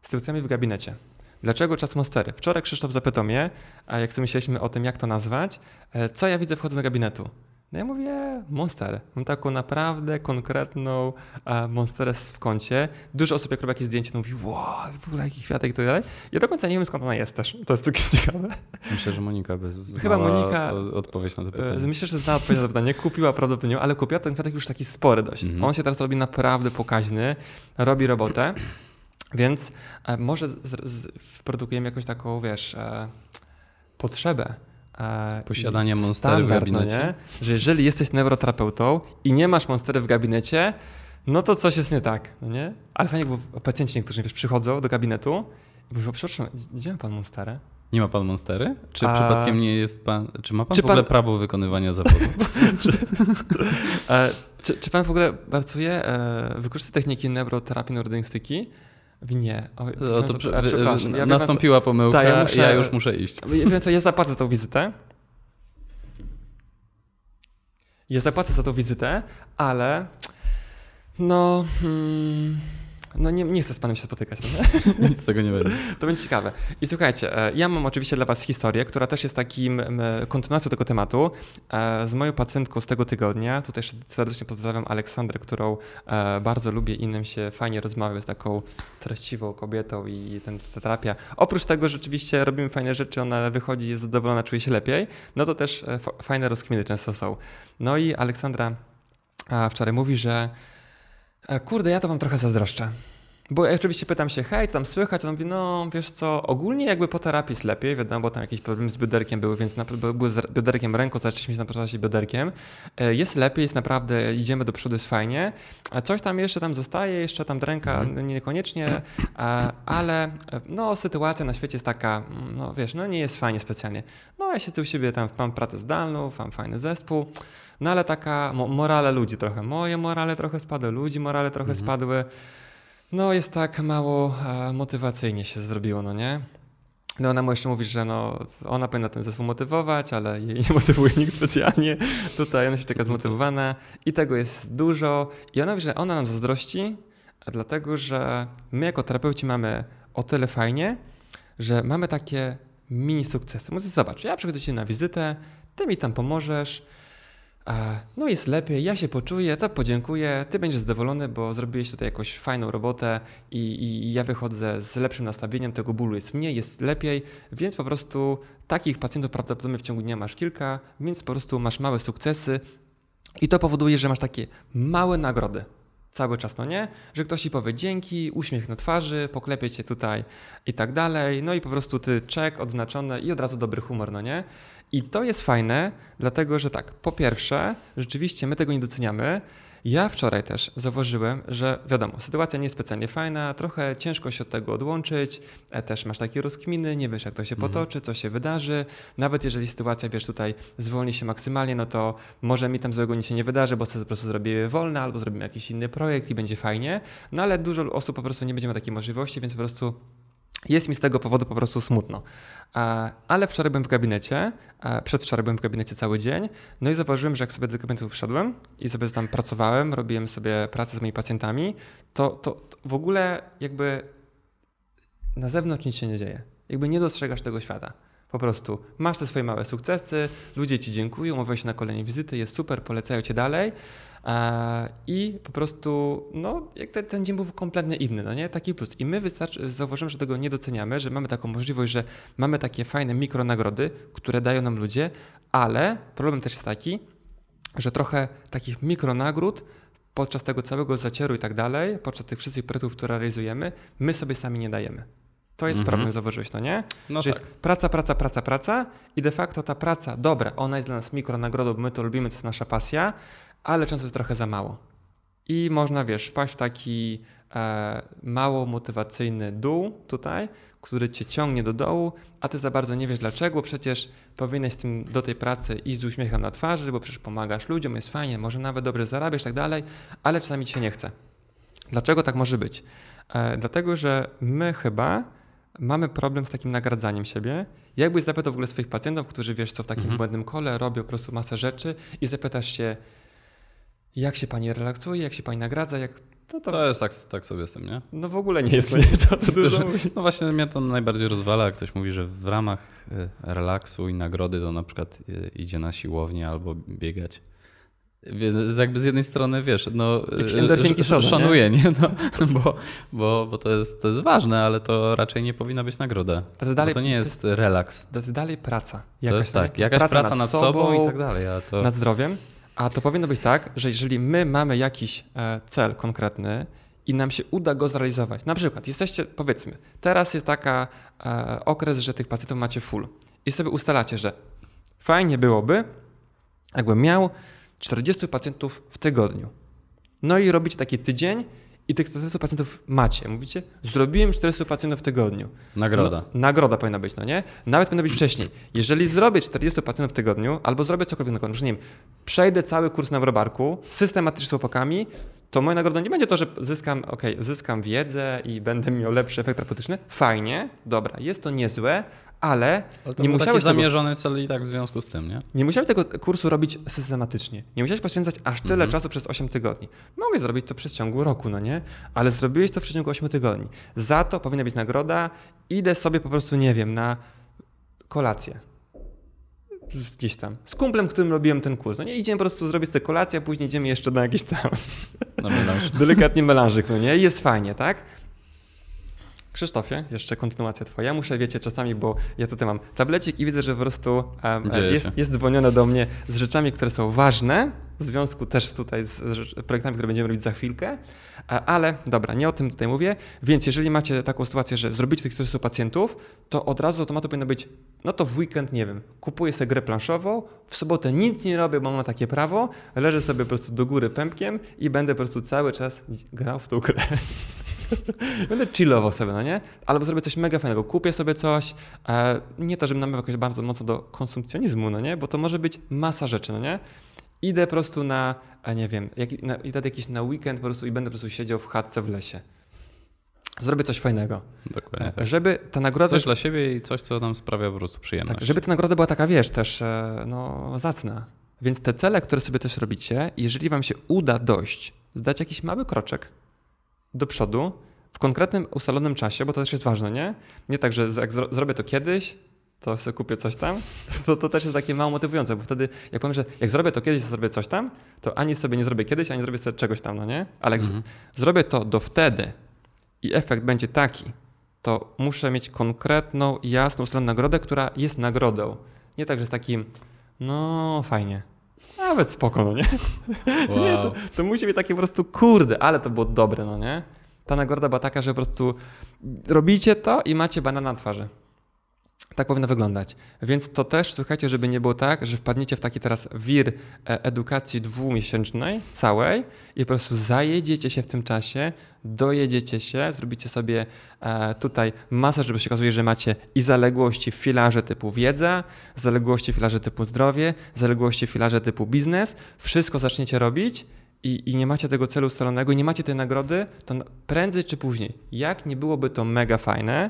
sytuacjami w gabinecie. Dlaczego czas Monstery? Wczoraj Krzysztof zapytał mnie, a jak sobie myśleliśmy o tym, jak to nazwać, co ja widzę wchodząc do gabinetu. No ja mówię monster. Mam taką naprawdę konkretną e, monsterę w kącie. Dużo osób jak robi jakieś zdjęcie, to mówi wow, w ogóle jaki kwiatek i tak dalej. Ja do końca nie wiem skąd ona jest też. To jest takie ciekawe. Myślę, że Monika by Chyba Monika odpowiedź na to pytanie. E, myślę, że znała odpowiedź na to pytanie. Kupiła prawdopodobnie, ale kupiła ten kwiatek już taki spory dość. Mhm. On się teraz robi naprawdę pokaźny, robi robotę, więc e, może z, z, wprodukujemy jakąś taką, wiesz, e, potrzebę Posiadanie monstery w no gabinecie. No nie? Że jeżeli jesteś neuroterapeutą i nie masz monstery w gabinecie, no to coś jest nie tak, no nie? Ale fajnie, bo pacjenci niektórzy wiesz, przychodzą do gabinetu i mówią, przepraszam, gdzie ma pan monsterę? Nie ma pan monstery? Czy A... przypadkiem nie jest pan, czy ma pan czy w ogóle pan... prawo wykonywania zawodu? czy, e, czy, czy, pan w ogóle pracuje, e, wykorzysta techniki neuroterapii, neurodygnostyki? Nie. O, o to przepraszam. Ja nastąpiła wiem, pomyłka, ta, ja, muszę, ja, już muszę iść. Wiem co, ja zapłacę tą wizytę. Ja zapłacę za tą wizytę, ale no... Hmm, no nie, nie chcę z panem się spotykać. No Nic z tego nie będzie. To będzie ciekawe. I słuchajcie, e, ja mam oczywiście dla was historię, która też jest takim kontynuacją tego tematu. E, z moją pacjentką z tego tygodnia, tutaj serdecznie pozdrawiam Aleksandrę, którą e, bardzo lubię i nam się fajnie rozmawia z taką treściwą kobietą i ten, ta terapia. Oprócz tego, że rzeczywiście robimy fajne rzeczy, ona wychodzi, jest zadowolona, czuje się lepiej, no to też fajne rozkminy często są. No i Aleksandra wczoraj mówi, że kurde, ja to wam trochę zazdroszczę. Bo ja oczywiście pytam się, hej, co tam słychać? On mówi, no wiesz co, ogólnie jakby po terapii jest lepiej, wiadomo, bo tam jakieś problemy z bioderkiem były, więc na, były z bioderkiem ręką, zaczęliśmy się napraszać bioderkiem. E, jest lepiej, jest naprawdę, idziemy do przodu, jest fajnie. A coś tam jeszcze tam zostaje, jeszcze tam ręka mm. niekoniecznie, ale no sytuacja na świecie jest taka, no wiesz, no nie jest fajnie specjalnie. No ja siedzę u siebie, tam mam pracę zdalną, mam fajny zespół, no ale taka morale ludzi trochę, moje morale trochę spadły, ludzi morale trochę mhm. spadły. No jest tak mało e, motywacyjnie się zrobiło, no nie? No ona mu jeszcze mówi, że no, ona powinna ten zespół motywować, ale jej nie motywuje nikt specjalnie. Tutaj ona się czeka zmotywowana i tego jest dużo. I ona mówi, że ona nam zazdrości, dlatego że my jako terapeuci mamy o tyle fajnie, że mamy takie mini sukcesy. Mówię, zobacz, ja przychodzę ci na wizytę, ty mi tam pomożesz, no jest lepiej, ja się poczuję, to podziękuję, ty będziesz zadowolony, bo zrobiłeś tutaj jakąś fajną robotę i, i, ja wychodzę z lepszym nastawieniem, tego bólu jest mniej, jest lepiej, więc po prostu takich pacjentów prawdopodobnie w ciągu dnia masz kilka, więc po prostu masz małe sukcesy, I to powoduje, że masz takie małe nagrody cały czas, no nie? Że ktoś ci powie dzięki, uśmiech na twarzy, poklepie cię tutaj i tak dalej, no i po prostu ty czek odznaczony i od razu dobry humor, no nie? I to jest fajne, dlatego że tak, po pierwsze, rzeczywiście my tego nie doceniamy, ja wczoraj też zauważyłem, że wiadomo, sytuacja nie jest specjalnie fajna, trochę ciężko się od tego odłączyć, e, też masz takie rozkminy, nie wiesz jak to się mhm. potoczy, co się wydarzy. Nawet jeżeli sytuacja, wiesz, tutaj zwolni się maksymalnie, no to może mi tam złego nic się nie wydarzy, bo sobie po prostu zrobimy wolne albo zrobimy jakiś inny projekt i będzie fajnie. No ale dużo osób po prostu nie będzie miało takiej możliwości, więc po prostu jest mi z tego powodu po prostu smutno. Ale wczoraj byłem w gabinecie, przedwczoraj byłem w gabinecie cały dzień, no i zauważyłem, że jak sobie do gabinetu wszedłem i sobie tam pracowałem, robiłem sobie pracę z moimi pacjentami, to, to, to w ogóle jakby na zewnątrz nic się nie dzieje. Jakby nie dostrzegasz tego świata. Po prostu masz te swoje małe sukcesy, ludzie ci dziękują, umawiają się na kolejne wizyty, jest super, polecają cię dalej. I po prostu, no, jak ten, ten dzień był kompletnie inny, no nie? Taki plus. I my wystarczy, zauważymy, że tego nie doceniamy, że mamy taką możliwość, że mamy takie fajne mikronagrody, które dają nam ludzie, ale problem też jest taki, że trochę takich mikronagród podczas tego całego zacieru i tak dalej, podczas tych wszystkich projektów, które realizujemy, my sobie sami nie dajemy. To jest mm -hmm. problem, zauważyłeś, no nie? No że tak. jest praca, praca, praca, praca i de facto ta praca, dobra, ona jest dla nas mikronagrodą, bo my to lubimy, to jest nasza pasja, ale często jest trochę za mało. I można, wiesz, wpaść w taki e, mało motywacyjny dół tutaj, który cię ciągnie do dołu, a ty za bardzo nie wiesz dlaczego, przecież powinieneś tym do tej pracy iść z uśmiechem na twarzy, bo przecież pomagasz ludziom, jest fajnie, może nawet dobrze zarabiasz i tak dalej, ale czasami ci się nie chce. Dlaczego tak może być? E, dlatego, że my chyba mamy problem z takim nagradzaniem siebie. Jakbyś zapytał w ogóle swoich pacjentów, którzy wiesz co w takim mhm. błędnym kole robią po prostu masę rzeczy i zapytasz się, jak się pani relaksuje, jak się pani nagradza, jak to, to... to jest tak, tak sobie z tym, nie? No w ogóle nie jest. No, nie, to, to dużo no właśnie mnie to najbardziej rozwala, jak ktoś mówi, że w ramach y, relaksu i nagrody to na przykład y, idzie na siłownię albo biegać. Więc jakby z jednej strony, wiesz, no, y, szanuję, nie? nie? No, bo, bo, bo to, jest, to jest ważne, ale to raczej nie powinna być nagroda. To, dalej, to nie jest, relaks. To jest dalej praca. Jakaś, to jest tak, jakaś praca, praca nad, nad sobą, i tak dalej. To... Nad zdrowiem. A to powinno być tak, że jeżeli my mamy jakiś e, cel konkretny i nam się uda go zrealizować, na przykład jesteście, powiedzmy, teraz jest taka e, okres, że tych pacjentów macie full i sobie ustalacie, że fajnie byłoby, jakbym miał 40 pacjentów w tygodniu. No i robicie taki tydzień i tych 40 pacjentów macie. Mówicie, zrobiłem 400 pacjentów w tygodniu. Nagroda. No, nagroda powinna być, no nie? Nawet powinna być wcześniej. Jeżeli zrobię 40 pacjentów w tygodniu, albo zrobię cokolwiek na końcu, nie wiem, przejdę cały kurs na wrobarku, systematycznie z chłopakami, to moja nagroda nie będzie to, że zyskam, ok, zyskam wiedzę i będę miał lepszy efekt terapeutyczny. Fajnie, dobra, jest to niezłe, ale, ale to nie musiałeś taki zamierzony cel i tak w związku z tym, nie? Nie musiałeś tego kursu robić systematycznie. Nie musiałeś poświęcać aż tyle mhm. czasu przez 8 tygodni. Mogłeś zrobić to przez ciągu roku, no nie? Ale zrobiłeś to w przeciągu 8 tygodni. Za to powinna być nagroda. Idę sobie po prostu, nie wiem, na kolację. Gdzieś tam. Z kumplem, którym robiłem ten kurs. No nie, idziemy po prostu zrobić sobie kolację, a później idziemy jeszcze na jakiś tam... Na melanż. Delikatnie melanżyk, no nie? I jest fajnie, tak? Krzysztofie, jeszcze kontynuacja twoja. Muszę, wiecie, czasami, bo ja tutaj mam tablecik i widzę, że po prostu um, jest, jest dzwonione do mnie z rzeczami, które są ważne, w związku też tutaj z projektami, które będziemy robić za chwilkę, ale dobra, nie o tym tutaj mówię, więc jeżeli macie taką sytuację, że zrobicie tych 400 pacjentów, to od razu automatu powinno być, no to w weekend, nie wiem, kupuję sobie grę planszową, w sobotę nic nie robię, bo mam takie prawo, leżę sobie po prostu do góry pępkiem i będę po prostu cały czas grał w tą grę. Będę chillował sobie, no nie? Albo zrobię coś mega fajnego, kupię sobie coś, e, nie to, żebym namawiał jakoś bardzo mocno do konsumpcjonizmu, no nie? Bo to może być masa rzeczy, no nie? Idę po prostu na, a nie wiem, jak, na, idę jakiś na weekend po prostu i będę po prostu siedział w chatce w lesie. Zrobię coś fajnego. Dokładnie e, tak. Żeby ta nagroda... Coś dla siebie i coś, co nam sprawia po prostu przyjemność. Tak, żeby ta nagroda była taka, wiesz, też e, no, zacna. Więc te cele, które sobie też robicie, jeżeli wam się uda dojść, zdać jakiś mały kroczek, do przodu w konkretnym, ustalonym czasie, bo to też jest ważne, nie? Nie tak, że jak zrobię to kiedyś, to sobie kupię coś tam, to, to też jest takie mało motywujące, bo wtedy jak powiem, że jak zrobię to kiedyś, to zrobię coś tam, to ani sobie nie zrobię kiedyś, ani zrobię sobie czegoś tam, no nie? Ale jak mhm. zrobię to do wtedy i efekt będzie taki, to muszę mieć konkretną, jasną, ustaloną nagrodę, która jest nagrodą. Nie tak, że jest takim, no fajnie, nawet spoko, no nie? Wow. nie to, to musi być takie po prostu kurde, ale to było dobre, no nie? Ta nagroda była taka, że po prostu robicie to i macie banana na twarzy. Tak powinno wyglądać. Więc to też, słuchajcie, żeby nie było tak, że wpadniecie w taki teraz wir e, edukacji dwumiesięcznej, całej i po prostu zajedziecie się w tym czasie, dojedziecie się, zrobicie sobie e, tutaj masę, żeby się okazuje, że macie i zaległości w filarze typu wiedza, zaległości w filarze typu zdrowie, zaległości w filarze typu biznes. Wszystko zaczniecie robić i, i nie macie tego celu ustalonego, nie macie tej nagrody, to prędzej czy później, jak nie byłoby to mega fajne,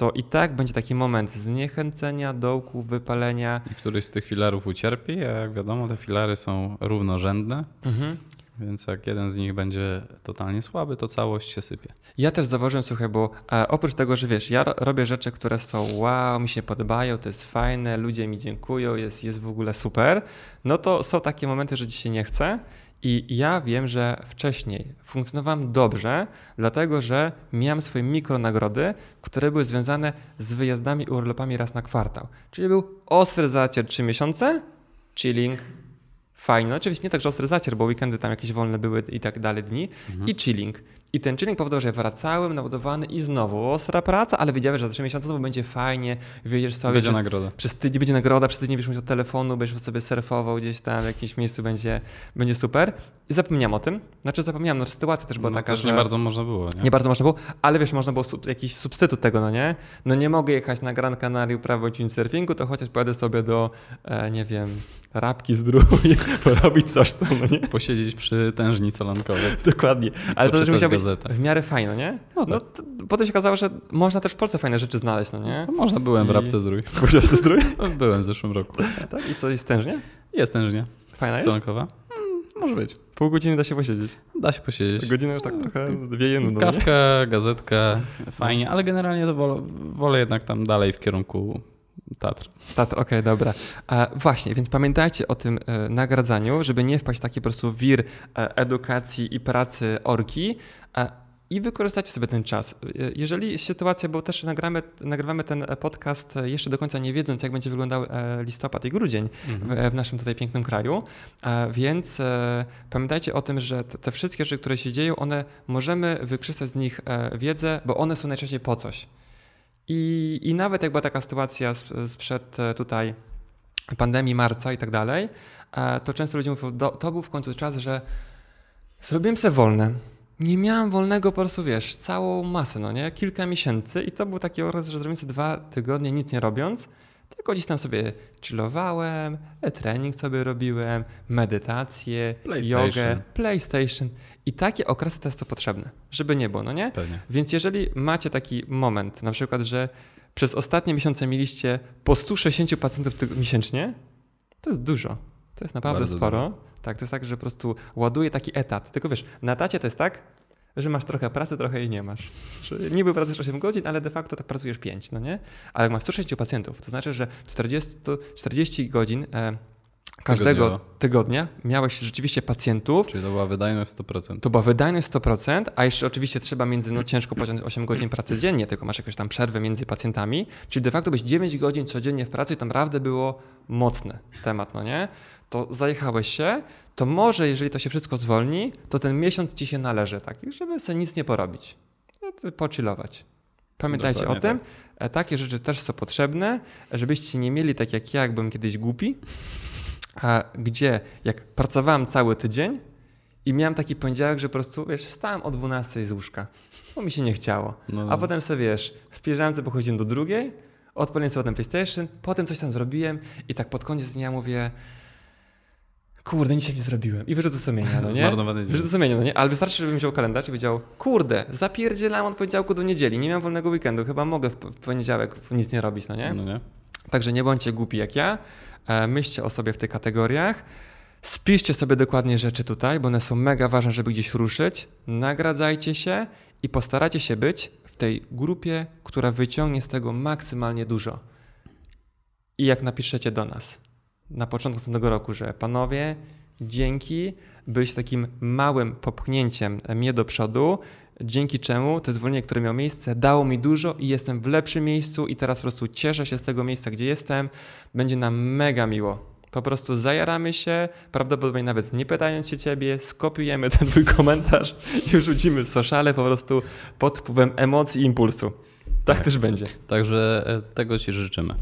to i tak będzie taki moment zniechęcenia, dołku, wypalenia. I któryś z tych filarów ucierpi, a jak wiadomo, te filary są równorzędne. Mhm. Więc jak jeden z nich będzie totalnie słaby, to całość się sypie. Ja też zauważyłem, słuchaj, bo e, oprócz tego, że wiesz, ja robię rzeczy, które są wow, mi się podobają, to jest fajne, ludzie mi dziękują, jest, jest w ogóle super, no to są takie momenty, że dzisiaj nie chcę i ja wiem, że wcześniej funkcjonowałem dobrze, dlatego że miałem swoje mikronagrody, które były związane z wyjazdami i urlopami raz na kwartał. Czyli był ostry zacier 3 miesiące, chilling, fajnie. No oczywiście nie tak, że ostry zacier, bo weekendy tam jakieś wolne były i tak dalej dni. Mhm. I chilling. I ten chilling powodował, że wracałem naładowany i znowu ostra praca, ale wiedziałem, że za trzy miesiące znowu będzie fajnie, wiedziesz sobie, będzie nagroda. Przez tydzień będzie nagroda, przez tydzień będziesz od telefonu, będziesz sobie surfował gdzieś tam w jakimś miejscu, będzie, będzie super. I zapomniałem o tym. Znaczy zapomniałem, no sytuacja też była no, taka, też że... nie bardzo można było, nie? Nie bardzo można było, ale wiesz, można było sub, jakiś substytut tego, no nie? No nie mogę jechać na Gran Canaria uprawiać windsurfingu, to chociaż pojadę sobie do, e, nie wiem, Rabki Zdrój, porobić coś tam, no nie? Posiedzieć przy tężni solankowej. Dokładnie. Ale to też musiało w miarę fajne, nie? No, tak. no potem się okazało, że można też w Polsce fajne rzeczy znaleźć, no nie? No, można, byłem w Rabce Zdrój. Byłeś w Zdrój? byłem w zeszłym roku. tak? I co, jest tężnie? Jest tężnie. Fajna jest? Solankowa? Hmm, może być. Pół godziny da się posiedzieć. Da się posiedzieć. Godzinę już tak trochę wieje nudą. Kawka, gazetka, fajnie, ale generalnie to wolę, wolę jednak tam dalej w kierunku Tatr. Tatr, okej, okay, dobra. E, właśnie, więc pamiętajcie o tym e, nagradzaniu, żeby nie wpaść w taki po prostu wir e, edukacji i pracy orki. E, i wykorzystacie sobie ten czas. Jeżeli sytuacja, bo też nagramy, nagrywamy ten podcast jeszcze do końca nie wiedząc, jak będzie wyglądał e, listopad i grudzień mhm. w, w, naszym tutaj pięknym kraju, e, więc e, pamiętajcie o tym, że te, te, wszystkie rzeczy, które się dzieją, one możemy wykrzesać z nich wiedzę, bo one są najczęściej po coś. I, i nawet jak była taka sytuacja sprzed tutaj pandemii marca i tak dalej, to często ludzie mówią, to był w końcu czas, że zrobiłem sobie wolne nie miałem wolnego po prostu, wiesz, całą masę, no nie? Kilka miesięcy i to był taki okres, że zrobiłem sobie dwa tygodnie nic nie robiąc, tylko gdzieś tam sobie chillowałem, trening sobie robiłem, medytację, jogę, PlayStation. I takie okresy też są potrzebne, żeby nie było, no nie? Pewnie. Więc jeżeli macie taki moment, na przykład, że przez ostatnie miesiące mieliście po 160 pacjentów miesięcznie, to jest dużo. To jest naprawdę Bardzo sporo. Dużo. Tak, to jest tak, że po prostu ładuje taki etat. Tylko wiesz, na etacie to jest tak, że masz trochę pracy, trochę jej nie masz. Niby pracujesz 8 godzin, ale de facto tak pracujesz 5, no nie? Ale jak masz 160 pacjentów, to znaczy, że 40, 40 godzin e, każdego Tygodniowo. tygodnia miałeś rzeczywiście pacjentów. Czyli to była wydajność 100%. To była wydajność 100%, a jeszcze oczywiście trzeba między, no ciężko pociągnąć 8 godzin pracy dziennie, tylko masz jakąś tam przerwę między pacjentami, czyli de facto byś 9 godzin codziennie w pracy i to naprawdę było mocny temat, no nie? To zajechałeś się, to może jeżeli to się wszystko zwolni, to ten miesiąc ci się należy taki, żeby sobie nic nie porobić, no pochillować. Pamiętajcie Dokładnie o tym. Tak. E, takie rzeczy też są potrzebne, żebyście nie mieli tak jak ja, jak byłem kiedyś głupi, gdzie jak pracowałem cały tydzień i miałem taki poniedziałek, że po prostu, wiesz, wstałem o 12 z łóżka, bo mi się nie chciało. No. A potem sobie, wiesz, w piżamce pochodziłem do drugiej, odpaliłem sobie ten PlayStation, potem coś tam zrobiłem i tak pod koniec dnia mówię, kurde, nic nie zrobiłem. I wyrzucę sumienia, no nie? Wyrzucę sumienia, no nie? Ale wystarczy, żebym wziął kalendarz i powiedział, kurde, zapierdzielam od poniedziałku do niedzieli, nie mam wolnego weekendu, chyba mogę w poniedziałek nic nie robić, no nie? No nie? Także nie bądźcie głupi jak ja, myślcie o sobie w tych kategoriach, spiszcie sobie dokładnie rzeczy tutaj, bo one są mega ważne, żeby gdzieś ruszyć, nagradzajcie się i postarajcie się być w tej grupie, która wyciągnie z tego maksymalnie dużo. I jak napiszecie do nas na początku następnego roku, że panowie, dzięki, byliście takim małym popchnięciem mnie do przodu, dzięki czemu to zwolnienie, które miało miejsce, dało mi dużo i jestem w lepszym miejscu i teraz po prostu cieszę się z tego miejsca, gdzie jestem. Będzie nam mega miło Po prostu zajaramy się, prawdopodobnie nawet nie pytając się ciebie, skopiujemy ten twój komentarz i rzucimy sociale po prostu pod wpływem emocji i impulsu. Tak, tak. też będzie. Także e, tego ci życzymy.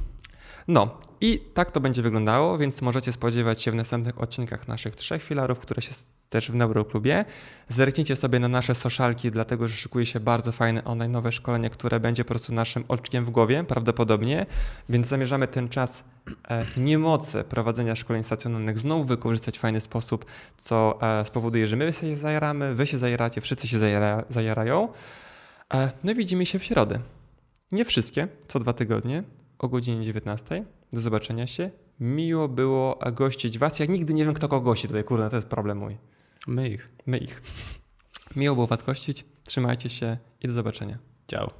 No i tak to będzie wyglądało, więc możecie spodziewać się w następnych odcinkach naszych trzech filarów, które się też w Neuroklubie. Zerknijcie sobie na nasze socialki, dlatego że szykuje się bardzo fajne online nowe szkolenie, które będzie po prostu naszym oczkiem w głowie prawdopodobnie, więc zamierzamy ten czas e, niemocy prowadzenia szkoleń stacjonarnych znowu wykorzystać w fajny sposób, co e, spowoduje, że my się zajaramy, wy się zajaracie, wszyscy się zajara, zajarają. E, no i widzimy się w środę. Nie wszystkie, co dwa tygodnie, o godzinie 19. Do zobaczenia się. Miło było gościć Was. Ja nigdy nie wiem, kto kogo gości tutaj, kurde, to jest problem mój. My ich. My ich. Miło było Was gościć. Trzymajcie się i do zobaczenia. Ciao.